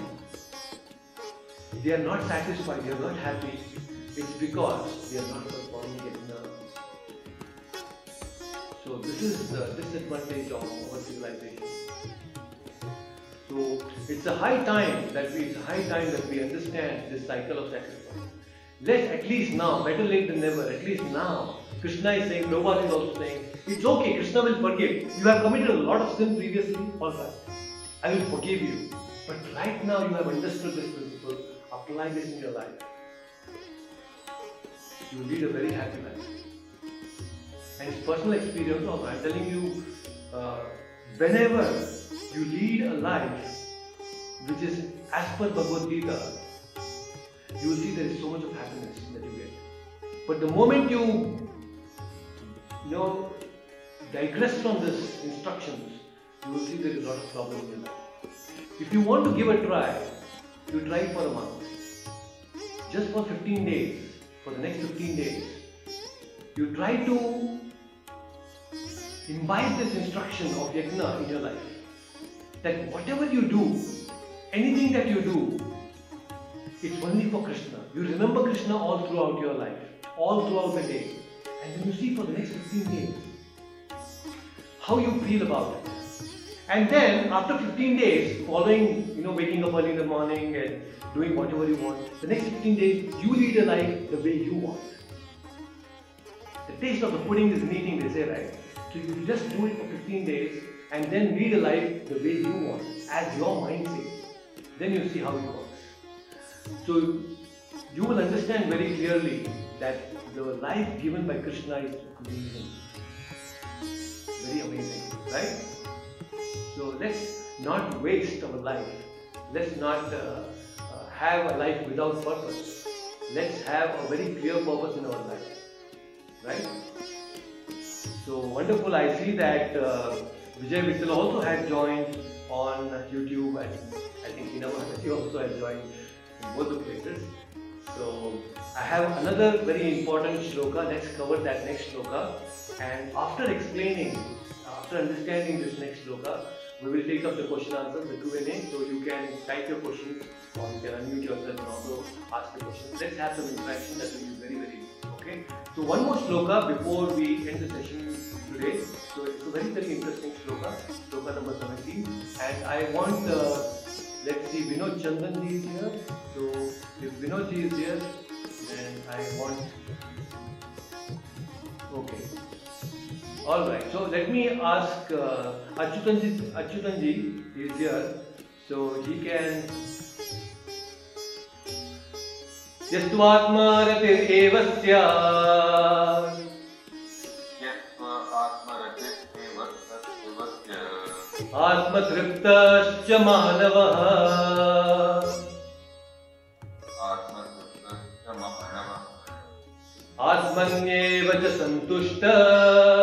they are not satisfied, they are not happy. It's because they are not performing now. So this is the disadvantage of our civilization. So it's a high time that we it's high time that we understand this cycle of sacrifice. Let's at least now, better late than never, at least now. Krishna is saying, Prabhupada is also saying, it's okay, Krishna will forgive. You have committed a lot of sin previously, alright. I will forgive you. But right now you have understood this principle, apply this in your life. You will lead a very happy life. And it's personal experience also. I'm telling you, uh, whenever you lead a life which is as per Bhagavad Gita, you will see there is so much of happiness that you get. But the moment you, you know, digress from this instructions, you will see there is a lot of problem in your life. If you want to give a try, you try for a month. Just for 15 days, for the next 15 days, you try to imbibe this instruction of yajna in your life. That whatever you do, anything that you do, it's only for Krishna. You remember Krishna all throughout your life, all throughout the day. And then you see for the next 15 days how you feel about it. And then after 15 days, following, you know, waking up early in the morning and doing whatever you want, the next 15 days you lead a life the way you want. The taste of the pudding is in eating, they say, right? So you just do it for 15 days and then lead a life the way you want, as your mind says. Then you see how it works. So you will understand very clearly that the life given by Krishna is amazing. Very amazing, right? So let's not waste our life. Let's not uh, have a life without purpose. Let's have a very clear purpose in our life, right? So wonderful. I see that uh, Vijay Vittal also has joined on YouTube and I think Hina Maharaji also has joined in both the places. So I have another very important shloka. Let's cover that next shloka. And after explaining, after understanding this next shloka, we will take up the question answers, the Q&A. So you can type your questions or you can unmute yourself and also ask the questions. Let's have some interaction. That will be very very okay. So one more shloka before we end the session today. So it's a very very interesting shloka, shloka number 17. And I want, uh, let's see, Vinod Chandan ji is here. So if Vinodji is here, then I want, okay. All right. So let me ask uh, Achyutanji. Achyutanji is here, so he can. यस्त्वात्मारतिरेव स्यात् आत्मतृप्तश्च मानवः आत्मन्येव च सन्तुष्टः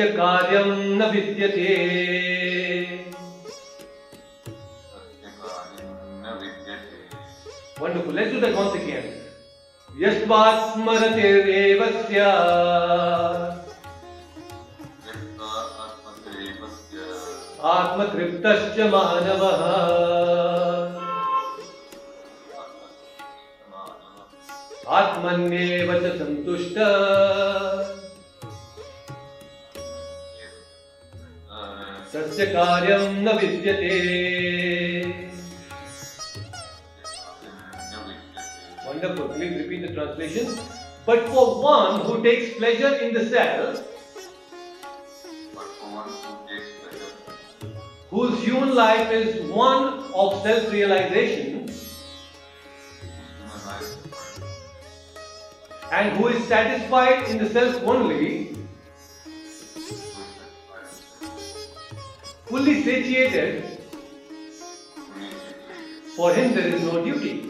यस्य कार्यं न विद्यते Wonderful. Let's do once again. आत्मतृप्तश्च मानवः आत्मन्येव च तस्य कार्यं न विद्यते Wonderful. Please repeat the translation. But for one who takes pleasure in the self, whose human life is one of self realization, and who is satisfied in the self only, fully satiated, for him there is no duty.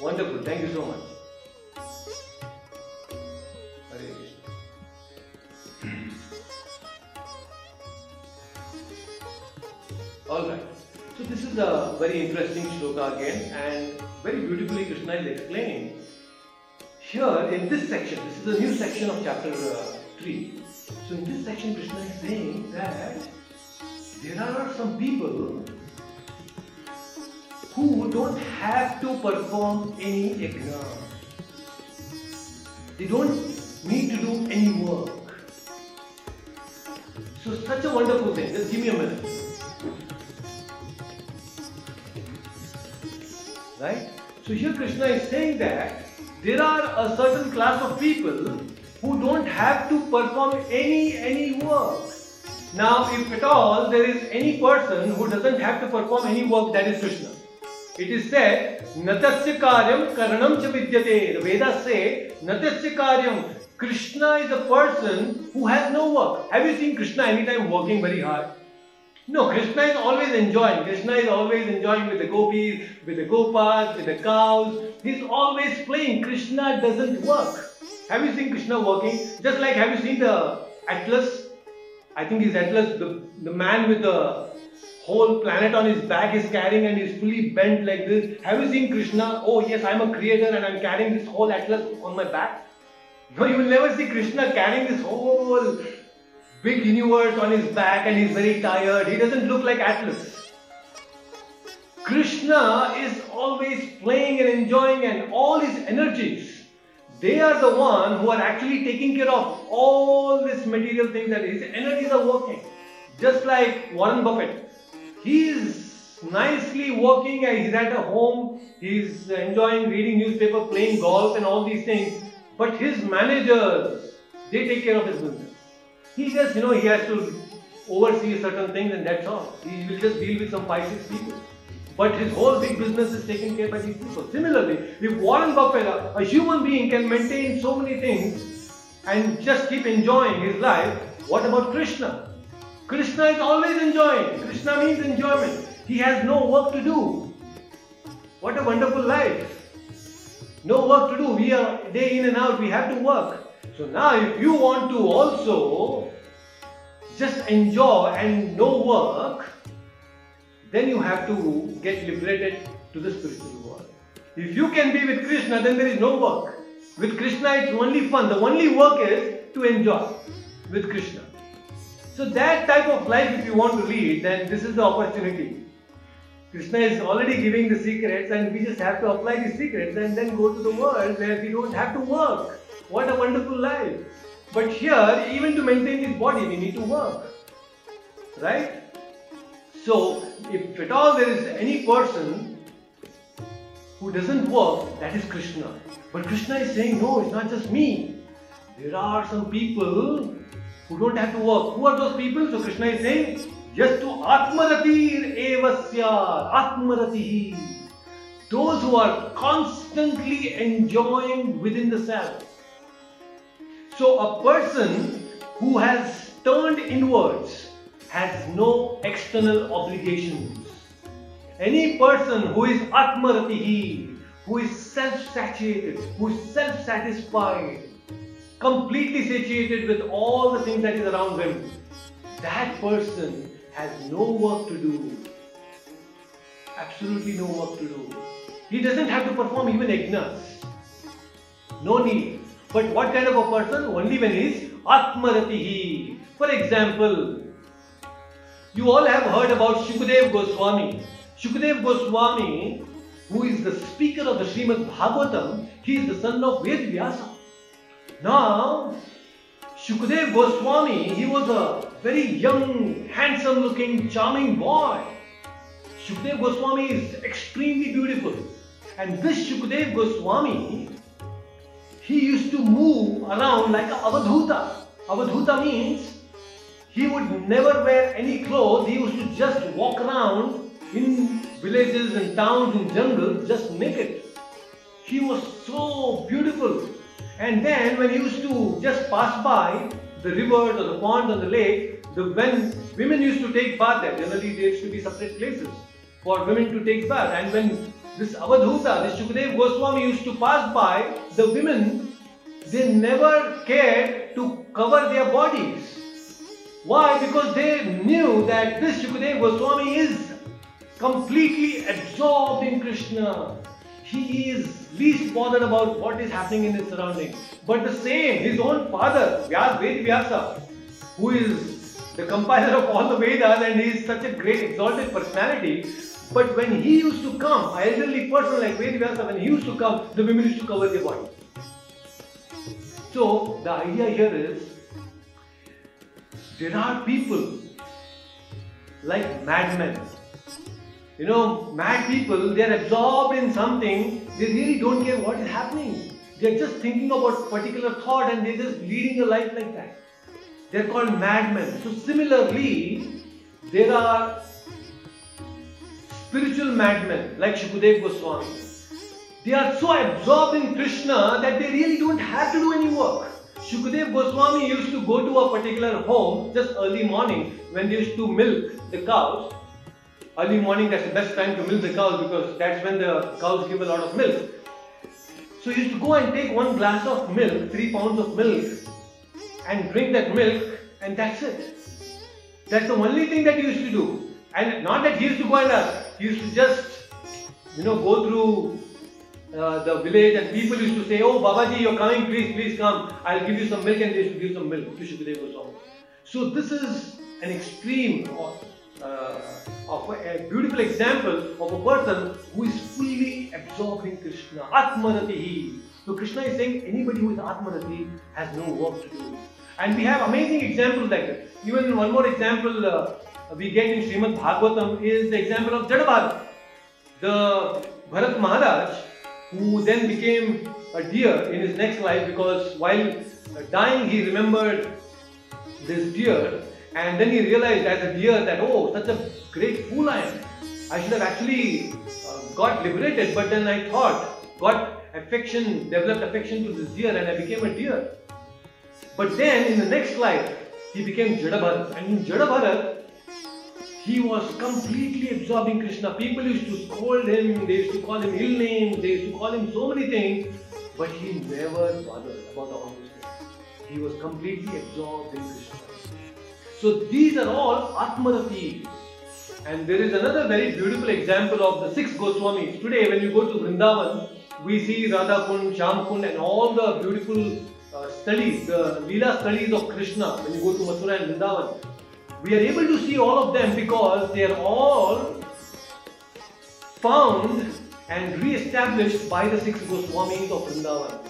Wonderful. Thank you so much. All right. So this is a very interesting shloka again, and very beautifully Krishna is explaining. Here in this section, this is a new section of chapter uh, three. So in this section, Krishna is saying that there are some people who don't have to perform any exam. They don't need to do any work. So such a wonderful thing. Just give me a minute. Right? So here Krishna is saying that there are a certain class of people who don't have to perform any any work. Now, if at all there is any person who doesn't have to perform any work, that is Krishna. It is said, Natasya karyam karanam cha vidyate. The Vedas say, Natasya karyam. Krishna is a person who has no work. Have you seen Krishna anytime working very hard? No, Krishna is always enjoying. Krishna is always enjoying with the gopis, with the gopas, with the cows. He's always playing. Krishna doesn't work. Have you seen Krishna working? Just like have you seen the Atlas? I think he's Atlas, the, the man with the whole planet on his back is carrying and he's fully bent like this. Have you seen Krishna? Oh yes, I'm a creator and I'm carrying this whole Atlas on my back. No, you will never see Krishna carrying this whole big universe on his back and he's very tired. He doesn't look like Atlas. Krishna is always playing and enjoying and all his energies. They are the one who are actually taking care of all this material things that his energies are working. Just like Warren Buffett. He is nicely working he's at a home, he's enjoying reading newspaper, playing golf and all these things. But his managers, they take care of his business. He just, you know, he has to oversee certain things and that's all. He will just deal with some five, six people. But his whole big business is taken care by these people. Similarly, if Warren Buffett, a, a human being, can maintain so many things and just keep enjoying his life, what about Krishna? Krishna is always enjoying. Krishna means enjoyment. He has no work to do. What a wonderful life. No work to do. We are day in and out. We have to work. So now, if you want to also just enjoy and no work, then you have to get liberated to the spiritual world. If you can be with Krishna, then there is no work. With Krishna, it's only fun. The only work is to enjoy with Krishna. So, that type of life, if you want to lead, then this is the opportunity. Krishna is already giving the secrets, and we just have to apply the secrets and then go to the world where we don't have to work. What a wonderful life! But here, even to maintain this body, we need to work. Right? So, if at all there is any person who doesn't work, that is Krishna. But Krishna is saying, no, it's not just me. There are some people who don't have to work. Who are those people? So Krishna is saying, Yastu Atmaratir Evasya Atmaratihi. Those who are constantly enjoying within the self. So a person who has turned inwards has no external obligations. Any person who is Atmaratihi, who is self-saturated, who is self-satisfied, completely satiated with all the things that is around him, that person has no work to do. Absolutely no work to do. He doesn't have to perform even yajnas. No need. But what kind of a person? Only when he is Atmaratihi. For example, you all have heard about Shukadev Goswami. Shukadev Goswami, who is the speaker of the Srimad Bhagavatam, he is the son of Ved Vyasa. Now, Shukadev Goswami, he was a very young, handsome looking, charming boy. Shukadev Goswami is extremely beautiful. And this Shukadev Goswami, he used to move around like a avadhuta. Avadhuta means he would never wear any clothes. He used to just walk around in villages and towns and jungles just naked. He was so beautiful. And then when he used to just pass by the rivers or the ponds or the lake, the, when women used to take bath there, generally there used to be separate places for women to take bath. And when this Avadhuta, this Shukadev Goswami used to pass by, the women, they never cared to cover their bodies. Why? Because they knew that this Shukadev Goswami is completely absorbed in Krishna. He is least bothered about what is happening in his surroundings. But the same, his own father, Vyas Ved Vyasa, who is the compiler of all the Vedas and he is such a great exalted personality. But when he used to come, an elderly person like Ved Vyasa, when he used to come, the women used to cover their body. So the idea here is there are people like madmen. You know, mad people, they are absorbed in something, they really don't care what is happening. They are just thinking about particular thought and they're just leading a life like that. They're called madmen. So similarly, there are spiritual madmen like Shukadev Goswami. They are so absorbed in Krishna that they really don't have to do any work. Shukadev Goswami used to go to a particular home just early morning when they used to milk the cows. Early morning, that's the best time to milk the cows because that's when the cows give a lot of milk. So he used to go and take one glass of milk, three pounds of milk, and drink that milk, and that's it. That's the only thing that he used to do. And not that he used to go and uh, he used to just, you know, go through uh, the village and people used to say, Oh, Babaji, you're coming, please, please come. I'll give you some milk, and they used to give some milk to Shukadev Goswami. So, this is an extreme of, uh, of a, a beautiful example of a person who is fully absorbed in Krishna. Atmaratihi. So, Krishna is saying anybody who is Atmarati has no work to do. And we have amazing examples like that. Even one more example uh, we get in Srimad Bhagavatam is the example of Jadabharat. The Bharat Maharaj, who then became a deer in his next life because while dying he remembered this deer and then he realized as a deer that oh such a great fool I am. I should have actually uh, got liberated but then I thought got affection, developed affection to this deer and I became a deer. But then in the next life he became Jadabharat and in Jadabharat he was completely absorbed in Krishna. People used to scold him, they used to call him ill names, they used to call him so many things, but he never bothered about all those things. He was completely absorbed in Krishna. So these are all Atmaratis. And there is another very beautiful example of the six Goswamis. Today, when you go to Vrindavan, we see Radha Kund, Shyam Kund, and all the beautiful uh, studies, the Leela sthalis of Krishna. When you go to Mathura and Vrindavan, we are able to see all of them because they are all found and re-established by the six Goswamis of Vrindavan.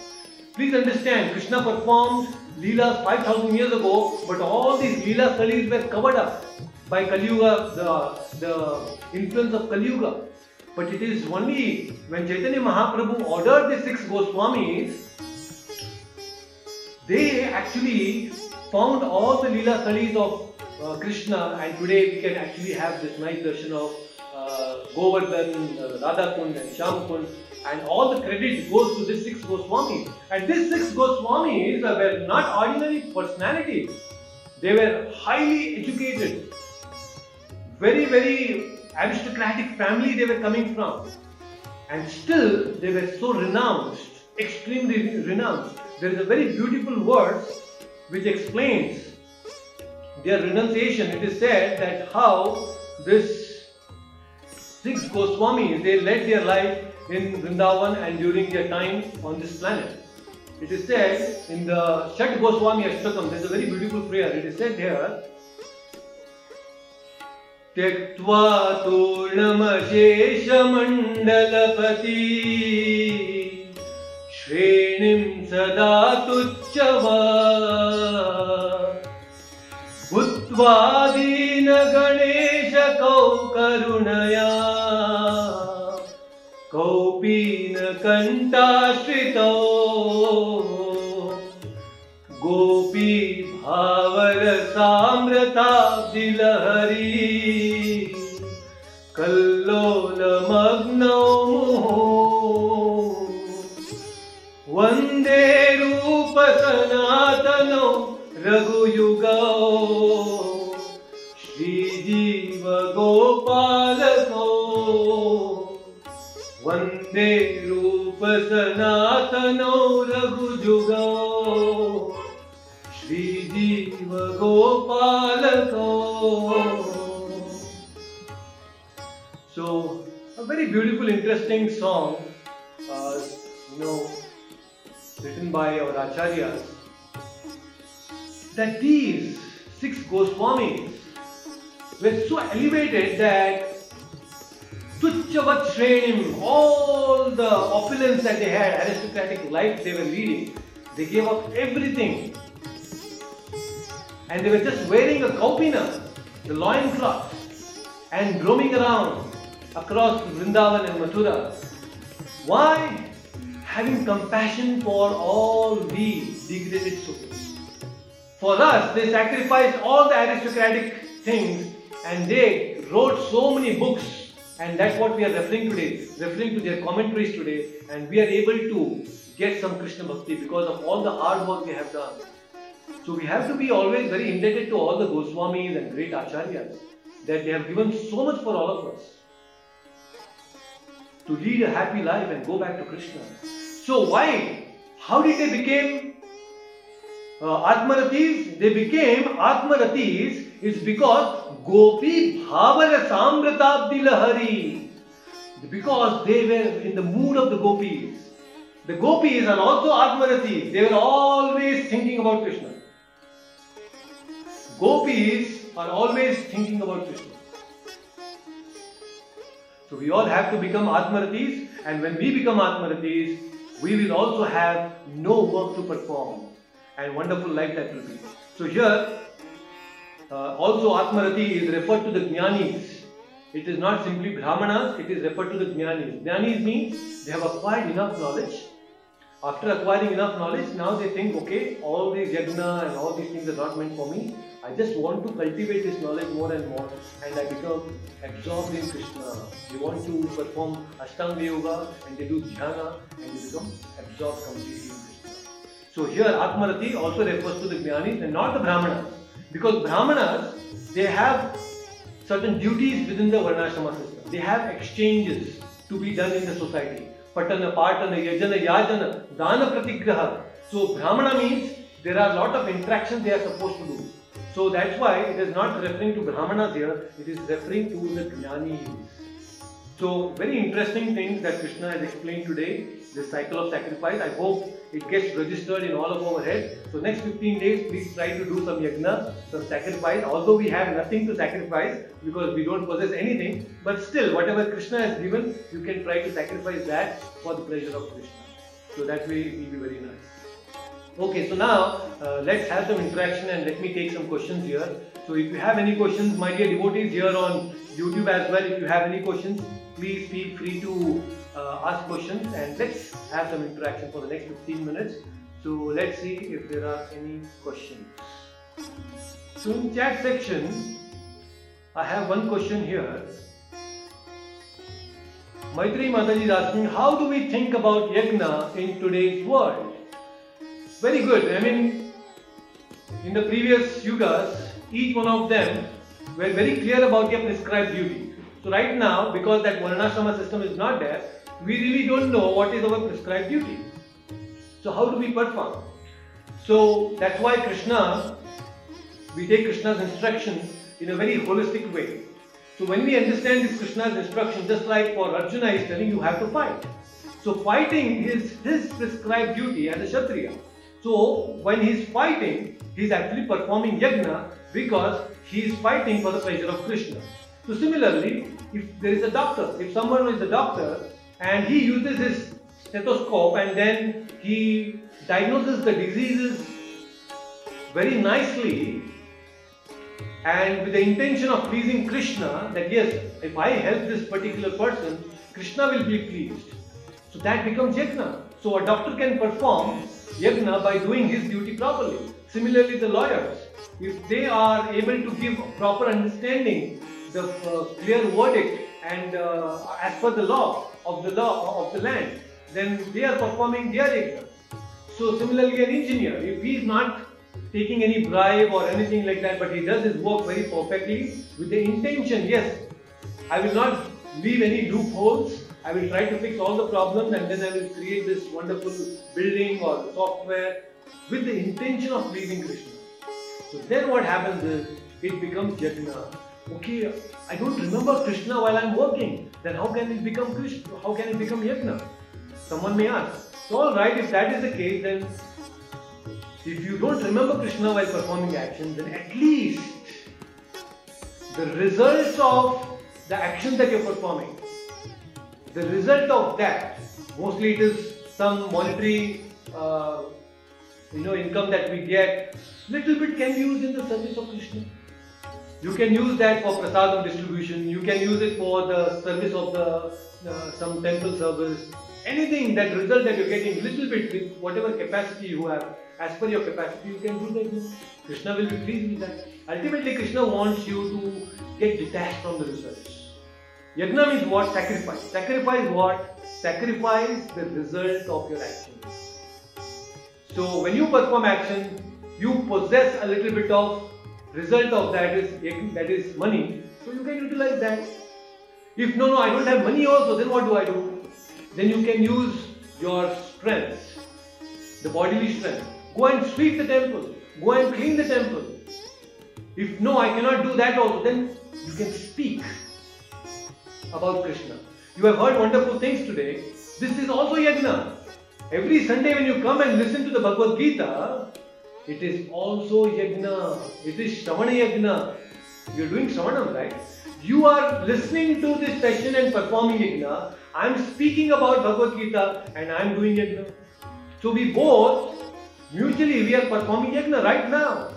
Please understand, Krishna performed Leelas 5000 years ago, but all these Leela sthalis were covered up by Kali Yuga, the, the influence of Kali Yuga. But it is only when Chaitanya Mahaprabhu ordered the six Goswamis, they actually found all the Leela sthalis of uh, Krishna, and today we can actually have this nice darshan of uh, Govardhan, uh, Radha Kund, and Shyam Kund, and all the credit goes to this six Goswamis. And these six Goswamis were not ordinary personalities; they were highly educated, very very aristocratic family they were coming from, and still they were so renounced, extremely renounced. There is a very beautiful verse which explains their renunciation. It is said that how this six Goswamis they led their life in Vrindavan and during their time on this planet. It is said in the Shat Goswami Ashtakam, there's a very beautiful prayer. It is said here, त्यक्त्वा तूर्णमशेषमण्डलपति श्रेणिं सदा तुच्छवा Shri Jiva Vande Sanatano Raghu Shri Jiva So, a very beautiful, interesting song, uh, you know, written by our acharyas that these six Goswamis were so elevated that Tuchavat Shrenim, all the opulence that they had, aristocratic life they were leading, they gave up everything. And they were just wearing a kaupina, the loincloth, and roaming around across Vrindavan and Mathura. Why? Having compassion for all these degraded souls. For us, they sacrificed all the aristocratic things and they wrote so many books, and that's what we are referring today, referring to their commentaries today, and we are able to get some Krishna Bhakti because of all the hard work they have done. So we have to be always very indebted to all the Goswamis and great acharyas that they have given so much for all of us to lead a happy life and go back to Krishna. So why? How did they become uh, Atmaratis? They became Atmaratis is because Gopi Bhava Rasamritabdhi Lahari. Because they were in the mood of the gopis. The gopis are also Atmaratis. They were always thinking about Krishna. Gopis are always thinking about Krishna. So we all have to become Atmaratis, and when we become Atmaratis, we will also have no work to perform, and wonderful life that will be. So here, uh, also Atmarati is referred to the Jnanis. It is not simply Brahmanas, it is referred to the Jnanis. Jnanis means they have acquired enough knowledge. After acquiring enough knowledge, now they think, okay, all these yajna and all these things are not meant for me. I just want to cultivate this knowledge more and more, and I become absorbed in Krishna. They want to perform Ashtanga Yoga, and they do dhyana, and they become absorbed completely. So here Atmarati also refers to the Jnanis and not the Brahmanas. Because Brahmanas, they have certain duties within the Varnashrama system. They have exchanges to be done in the society. Patana, Patana, Yajana, Yajana, Dana Pratigraha. So Brahmana means there are a lot of interactions they are supposed to do. So that's why it is not referring to Brahmanas here, it is referring to the Jnanis. So very interesting things that Krishna has explained today, this cycle of sacrifice. I hope it gets registered in all of our heads. So next 15 days, please try to do some yajna, some sacrifice. Although we have nothing to sacrifice because we don't possess anything, but still whatever Krishna has given, you can try to sacrifice that for the pleasure of Krishna. So that way it will be very nice. Okay, so now uh, let's have some interaction and let me take some questions here. So if you have any questions, my dear devotees here on YouTube as well, if you have any questions, please feel free to uh, ask questions and let's have some interaction for the next 15 minutes. So let's see if there are any questions. So in chat section, I have one question here. Maitri Mataji is asking, how do we think about yajna in today's world? Very good. I mean, in the previous yugas, each one of them were very clear about their prescribed duty. So right now, because that Varnashrama system is not there, we really don't know what is our prescribed duty. So how do we perform? So that's why Krishna, we take Krishna's instruction in a very holistic way. So when we understand this Krishna's instruction, just like for Arjuna is telling you have to fight. So fighting is his prescribed duty as a Kshatriya. So when he's fighting, he's actually performing yajna because he is fighting for the pleasure of Krishna. So similarly, if there is a doctor, if someone is a doctor and he uses his stethoscope and then he diagnoses the diseases very nicely and with the intention of pleasing Krishna, that yes, if I help this particular person, Krishna will be pleased. So that becomes yajna. So a doctor can perform yajna by doing his duty properly. Similarly, the lawyers, if they are able to give proper understanding, the uh, clear verdict, and uh, as per the law of the law of the land, then they are performing their yajna. So similarly, an engineer, if he is not taking any bribe or anything like that, but he does his work very perfectly with the intention, yes, I will not leave any loopholes. I will try to fix all the problems and then I will create this wonderful building or software with the intention of pleasing Krishna. So then what happens is it becomes yajna. Okay, I don't remember Krishna while I'm working. Then how can it become Krishna? How can it become yajna? Someone may ask. So all right, if that is the case, then if you don't remember Krishna while performing action, then at least the results of the action that you're performing, the result of that, mostly it is some monetary, uh, you know, income that we get. Little bit can be used in the service of Krishna. You can use that for prasadam distribution. You can use it for the service of the uh, some temple service. Anything that result that you're getting, little bit with whatever capacity you have, as per your capacity, you can do that. Krishna will be pleased with that. Ultimately, Krishna wants you to get detached from the results. Yajna means what? Sacrifice. Sacrifice what? Sacrifice the result of your actions. So when you perform action, you possess a little bit of result of that is that is money. So you can utilize that. If no, no, I don't have money also, then what do I do? Then you can use your strength, the bodily strength. Go and sweep the temple. Go and clean the temple. If no, I cannot do that also, then you can speak about Krishna. You have heard wonderful things today. This is also yajna. Every Sunday when you come and listen to the Bhagavad Gita, it is also yajna. It is Shravana yajna. You are doing Shravanam, right? You are listening to this session and performing yajna. I am speaking about Bhagavad Gita and I am doing yajna. So we both mutually we are performing yajna right now.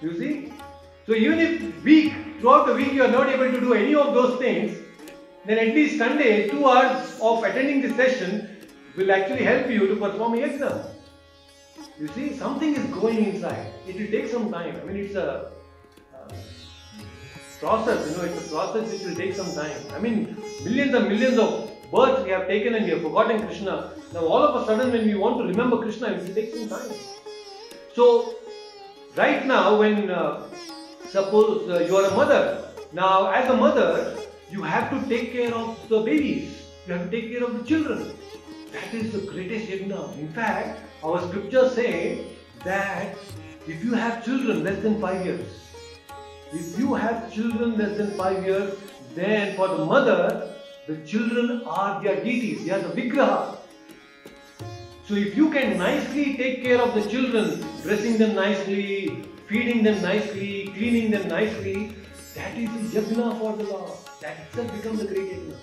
You see? So even if week throughout the week you are not able to do any of those things, then at least Sunday, two hours of attending this session will actually help you to perform yajna. You see, something is going inside. It will take some time. I mean, it's a uh, process, you know, it's a process which will take some time. I mean, millions and millions of births we have taken and we have forgotten Krishna. Now, all of a sudden, when we want to remember Krishna, it will take some time. So, right now, when uh, suppose uh, you are a mother, now as a mother, you have to take care of the babies, you have to take care of the children. That is the greatest yajna. In fact, our scriptures say that if you have children less than five years, if you have children less than five years, then for the mother, the children are their deities, they are the vigraha. So if you can nicely take care of the children, dressing them nicely, feeding them nicely, cleaning them nicely, that is the yajna for the Lord. That itself becomes a great yajna.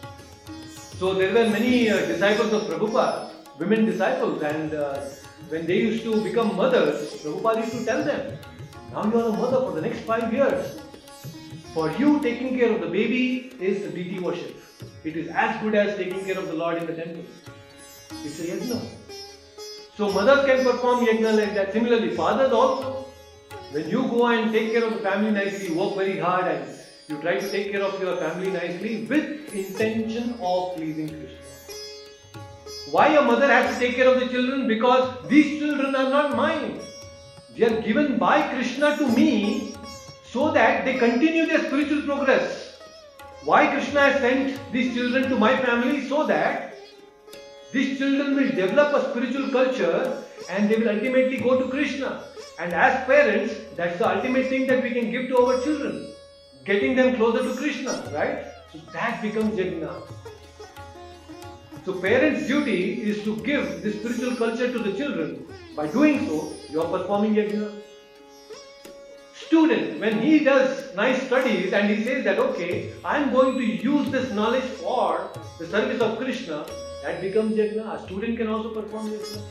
So there were many uh, disciples of Prabhupada, women disciples, and uh, when they used to become mothers, Prabhupada used to tell them, now you are a mother for the next five years. For you, taking care of the baby is the deity worship. It is as good as taking care of the Lord in the temple. It's a yajna. So mothers can perform yajna like that. Similarly, fathers also. When you go and take care of the family nicely, work very hard and you try to take care of your family nicely with intention of pleasing Krishna. Why a mother has to take care of the children? Because these children are not mine. They are given by Krishna to me so that they continue their spiritual progress. Why Krishna has sent these children to my family? So that these children will develop a spiritual culture and they will ultimately go to Krishna. And as parents, that's the ultimate thing that we can give to our children. getting them closer to Krishna, right? So that becomes yajna. So parents' duty is to give this spiritual culture to the children. By doing so, you are performing yajna. Student, when he does nice studies and he says that okay, I am going to use this knowledge for the service of Krishna, that becomes yajna. A student can also perform yajna.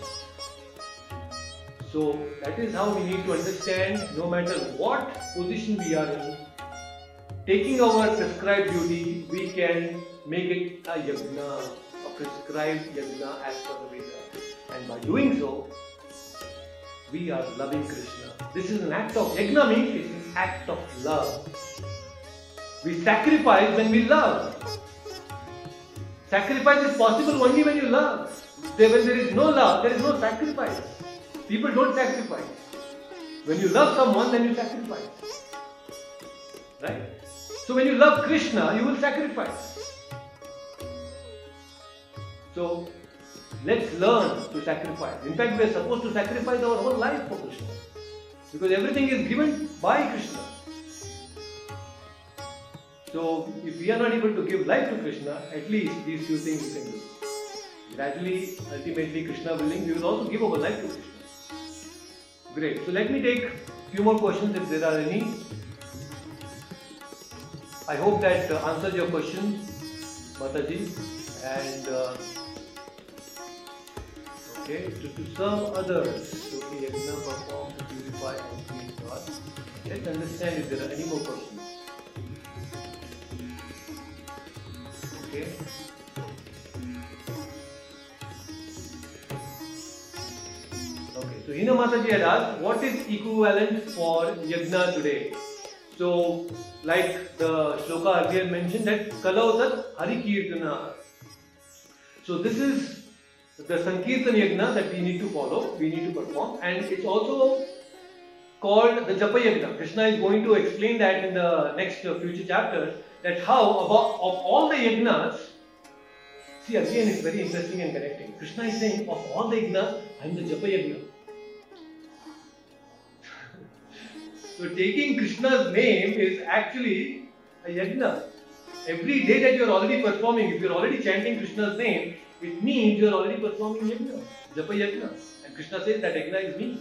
So that is how we need to understand no matter what position we are in, taking our prescribed duty, we can make it a yajna, prescribed yajna as per the Veda. And by doing so, we are loving Krishna. This is an act of yajna means it's an act of love. We sacrifice when we love. Sacrifice is possible only when you love. When there is no love, there is no sacrifice. People don't sacrifice. When you love someone, then you sacrifice. Right? So when you love Krishna, you will sacrifice. So let's learn to sacrifice. In fact, we are supposed to sacrifice our whole life for Krishna. Because everything is given by Krishna. So if we are not able to give life to Krishna, at least these few things we can do. Gradually, ultimately, Krishna willing, we will also give our life to Krishna. Great. So let me take few more questions if there are any. I hope that uh, answers your question, Mataji. And uh, okay, to, serve others. Okay, yajna perform to purify and please God. Let's understand if there are any more questions. Okay. Okay, so Hina Mataji had asked, what is equivalent for yajna today? So, like the shloka earlier mentioned, that Kalautat Hari Kirtana. So, this is the Sankirtan Yagna that we need to follow, we need to perform, and it's also called the Japa yajna. Krishna is going to explain that in the next uh, future chapters, that how about of all the yagnas, see again it's very interesting and connecting. Krishna is saying, of all the yagnas, I am the Japa yajna. So taking Krishna's name is actually a yagna. Every day that you are already performing, if you are already chanting Krishna's name, it means you are already performing yajna, japa yajna. And Krishna says that yajna is me.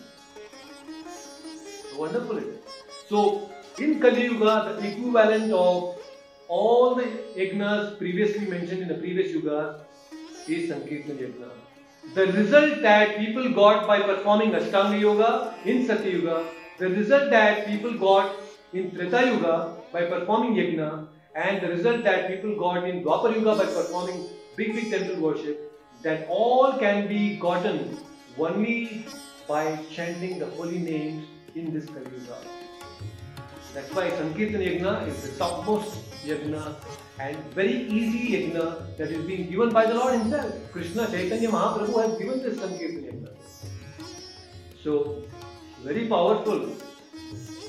So wonderful it is. So in Kali Yuga, the equivalent of all the yajnas previously mentioned in the previous yugas is Sankirtan yajna. The result that people got by performing Ashtanga Yoga in Satya Yuga the result that people got in Treta Yuga by performing yajna and the result that people got in Dwapar Yuga by performing big big temple worship that all can be gotten only by chanting the holy names in this Kali Yuga. That's why Sankirtan Yajna is the topmost yajna and very easy yajna that is being given by the Lord Himself. Krishna Chaitanya Mahaprabhu has given this Sankirtan Yajna. So very powerful.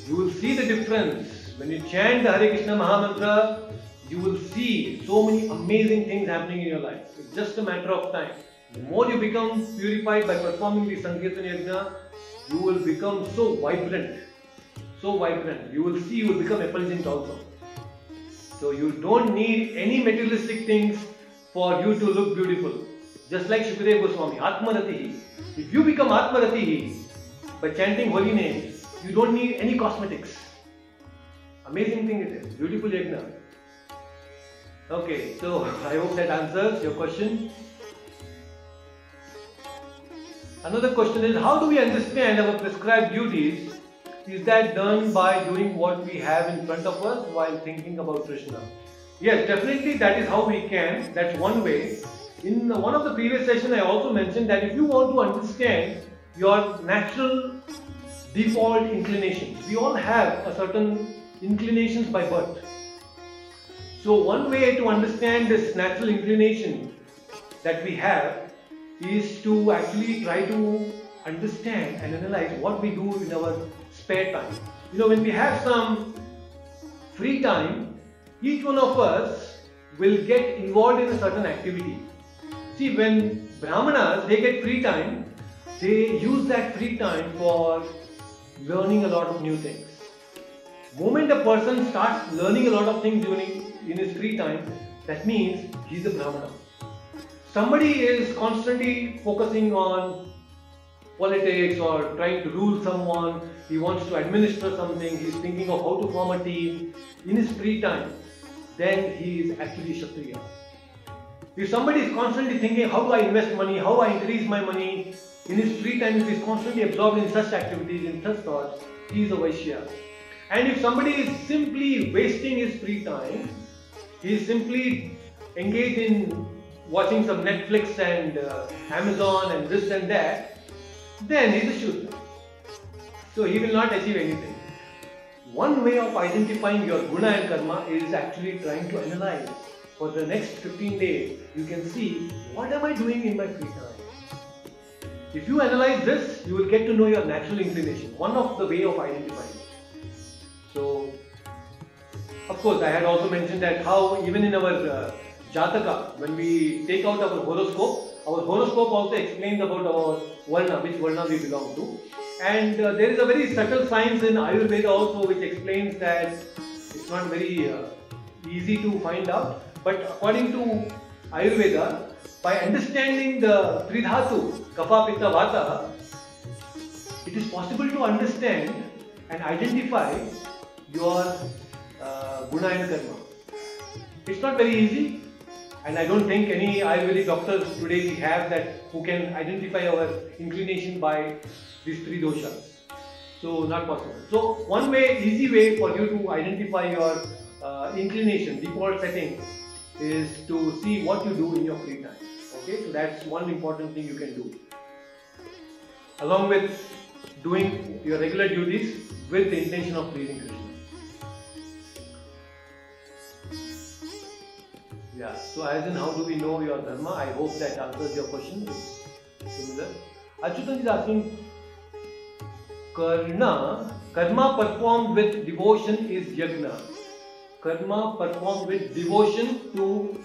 You will see the difference. When you chant the Hare Krishna Mahamantra, you will see so many amazing things happening in your life. It's just a matter of time. The more you become purified by performing the Sankirtan Yajna, you will become so vibrant. So vibrant. You will see you will become effulgent also. So you don't need any materialistic things for you to look beautiful. Just like Shukadeva Goswami, Atmaratihi. If you become Atmaratihi, by chanting holy names, you don't need any cosmetics. Amazing thing it is. Beautiful yajna. Okay, so I hope that answers your question. Another question is how do we understand our prescribed duties? Is that done by doing what we have in front of us while thinking about Krishna? Yes, definitely that is how we can. That's one way. In one of the previous sessions, I also mentioned that if you want to understand your natural default inclinations. We all have a certain inclinations by birth. So one way to understand this natural inclination that we have is to actually try to understand and analyze what we do in our spare time. You know, when we have some free time, each one of us will get involved in a certain activity. See, when Brahmanas, they get free time, they use that free time for learning a lot of new things. moment a person starts learning a lot of things during in his free time, that means he's a Brahmana. Somebody is constantly focusing on politics or trying to rule someone, he wants to administer something, he's thinking of how to form a team in his free time, then he is actually Kshatriya. If somebody is constantly thinking, how do I invest money, how I increase my money, in his free time, if he's constantly absorbed in such activities, in such thoughts, he is a Vaishya. And if somebody is simply wasting his free time, he is simply engaged in watching some Netflix and uh, Amazon and this and that, then he is a Shudra. So he will not achieve anything. One way of identifying your guna and karma is actually trying to analyze. For the next 15 days, you can see what am I doing in my free time. If you analyze this, you will get to know your natural inclination. One of the way of identifying. So, of course, I had also mentioned that how even in our uh, Jataka, when we take out our horoscope, our horoscope also explains about our Varna, which Varna we belong to. And uh, there is a very subtle science in Ayurveda also which explains that it's not very uh, easy to find out. But according to Ayurveda, by understanding the Tridhatu, Kapha, Pitta, Vata, it is possible to understand and identify your uh, guna and karma. It's not very easy, and I don't think any Ayurvedic doctors today we have that who can identify our inclination by these three doshas. So not possible. So one way, easy way for you to identify your uh, inclination, default setting, is to see what you do in your free time. Okay, so that's one important thing you can do. Along with doing your regular duties with the intention of pleasing Krishna. Yeah, so as in how do we know your dharma? I hope that answers your question. Similar. Achyutan is asking Karna, karma performed with devotion is yagna. Karma performed with devotion to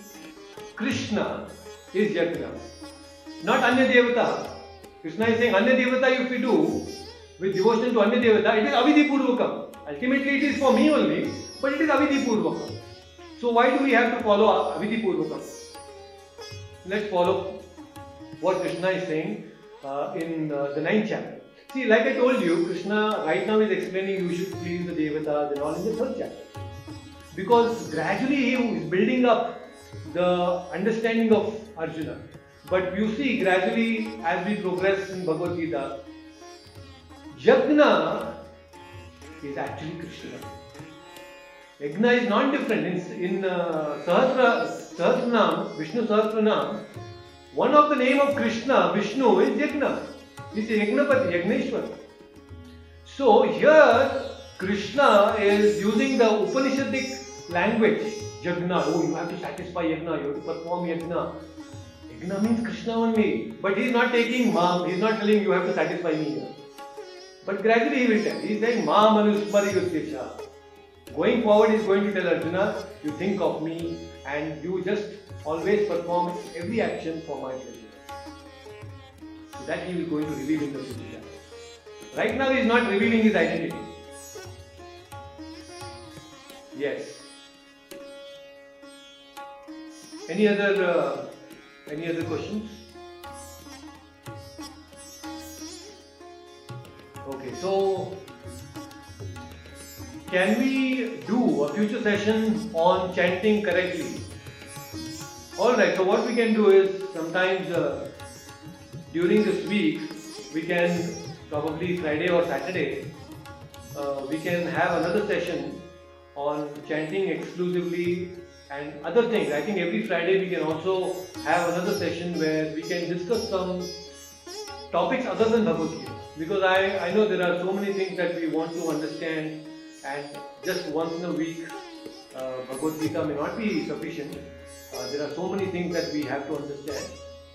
Krishna is yagna. Not Anya Devata. Krishna is saying Anya Devata if we do with devotion to Anya Devata, it is Avidhi Purvakam. Ultimately it is for me only, but it is Avidhi Purvakam. So why do we have to follow Avidhi Purvakam? Let's follow what Krishna is saying uh, in uh, the ninth chapter. See, like I told you, Krishna right now is explaining you should please the Devatas and all in the third chapter. Because gradually he is building up the understanding of Arjuna. But you see, gradually as we progress in Bhagavad Gita, Yagna is actually Krishna. Yagna is not different. In, in uh, Sahasra, Sahasranam, Vishnu Sahasranam, one of the name of Krishna, Vishnu, is Yagna. This is Yagnapati, Yagneshwar. So here Krishna is using the Upanishadic language, Yagna. Oh, you have to satisfy Yagna, you have to perform Yagna. Yagna means Krishna only. But he is not taking Mam, he is not telling you have to satisfy me. But gradually he will tell. He is saying Mam Anusmari Yuddhesha. Going forward, is going to tell Arjuna, you think of me and you just always perform every action for my pleasure. So that he is going to reveal in the future. Right now, he is not revealing his identity. Yes. Any other uh, any other questions? Okay, so can we do a future session on chanting correctly? Alright, so what we can do is sometimes uh, during this week we can probably Friday or Saturday uh, we can have another session on chanting exclusively and other things. I think every Friday we can also have another session where we can discuss some topics other than Bhagavad Gita. Because I, I know there are so many things that we want to understand and just once in a week uh, Bhagavad Gita may not be sufficient. Uh, there are so many things that we have to understand.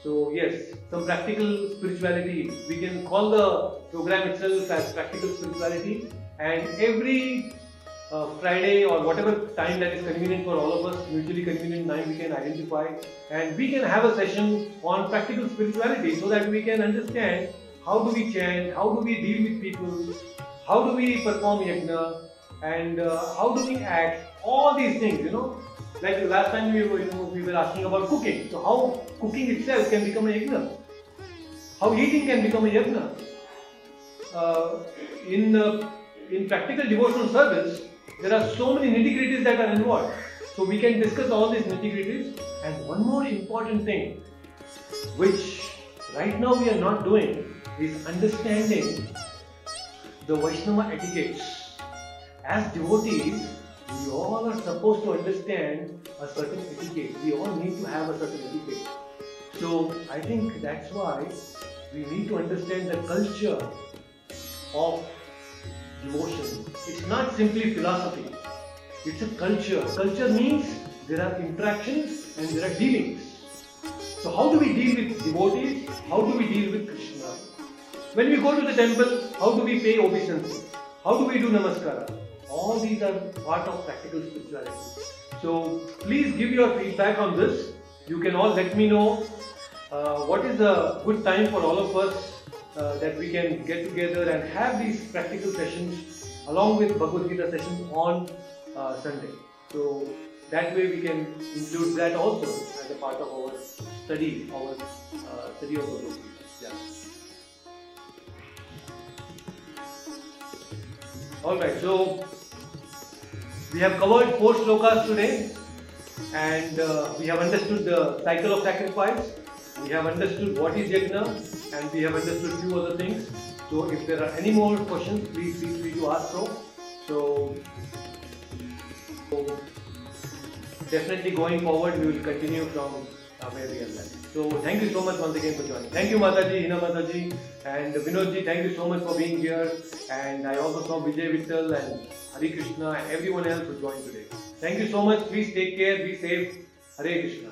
So yes, some practical spirituality. We can call the program itself as practical spirituality and every uh, Friday or whatever time that is convenient for all of us, mutually convenient time we can identify and we can have a session on practical spirituality so that we can understand how do we chant, how do we deal with people, how do we perform yajna and uh, how do we act? All these things, you know. Like last time we were, you know, we were asking about cooking. So how cooking itself can become a yajna? How eating can become a yajna? Uh, in uh, in practical devotional service, there are so many nitty gritties that are involved. So we can discuss all these nitty gritties. And one more important thing, which right now we are not doing, is understanding the Vaishnava etiquettes. As devotees, we all are supposed to understand a certain etiquette. We all need to have a certain etiquette. So I think that's why we need to understand the culture of devotion. It's not simply philosophy. It's a culture. Culture means there are interactions and there are dealings. So how do we deal with devotees? How do we deal with Krishna? When we go to the temple, how do we pay obeisance? How do we do namaskara? All these are part of practical spirituality. So please give your feedback on this. You can all let me know uh, what is a good time for all of us uh, that we can get together and have these practical sessions along with Bhagavad Gita sessions on uh, Sunday. So that way we can include that also as a part of our study, our uh, study of Bhagavad Gita. Yeah. Alright, so we have covered four slokas today and uh, we have understood the cycle of sacrifice, we have understood what is yajna and we have understood few other things. So if there are any more questions, please feel free to ask so. So, so definitely going forward we will continue from uh, where we are left. So thank you so much once again for joining. Thank you Mataji, Hina Mataji and Vinodji, thank you so much for being here. And I also saw Vijay Vittal and Hari Krishna and everyone else who joined today. Thank you so much. Please take care, be safe. Hare Krishna.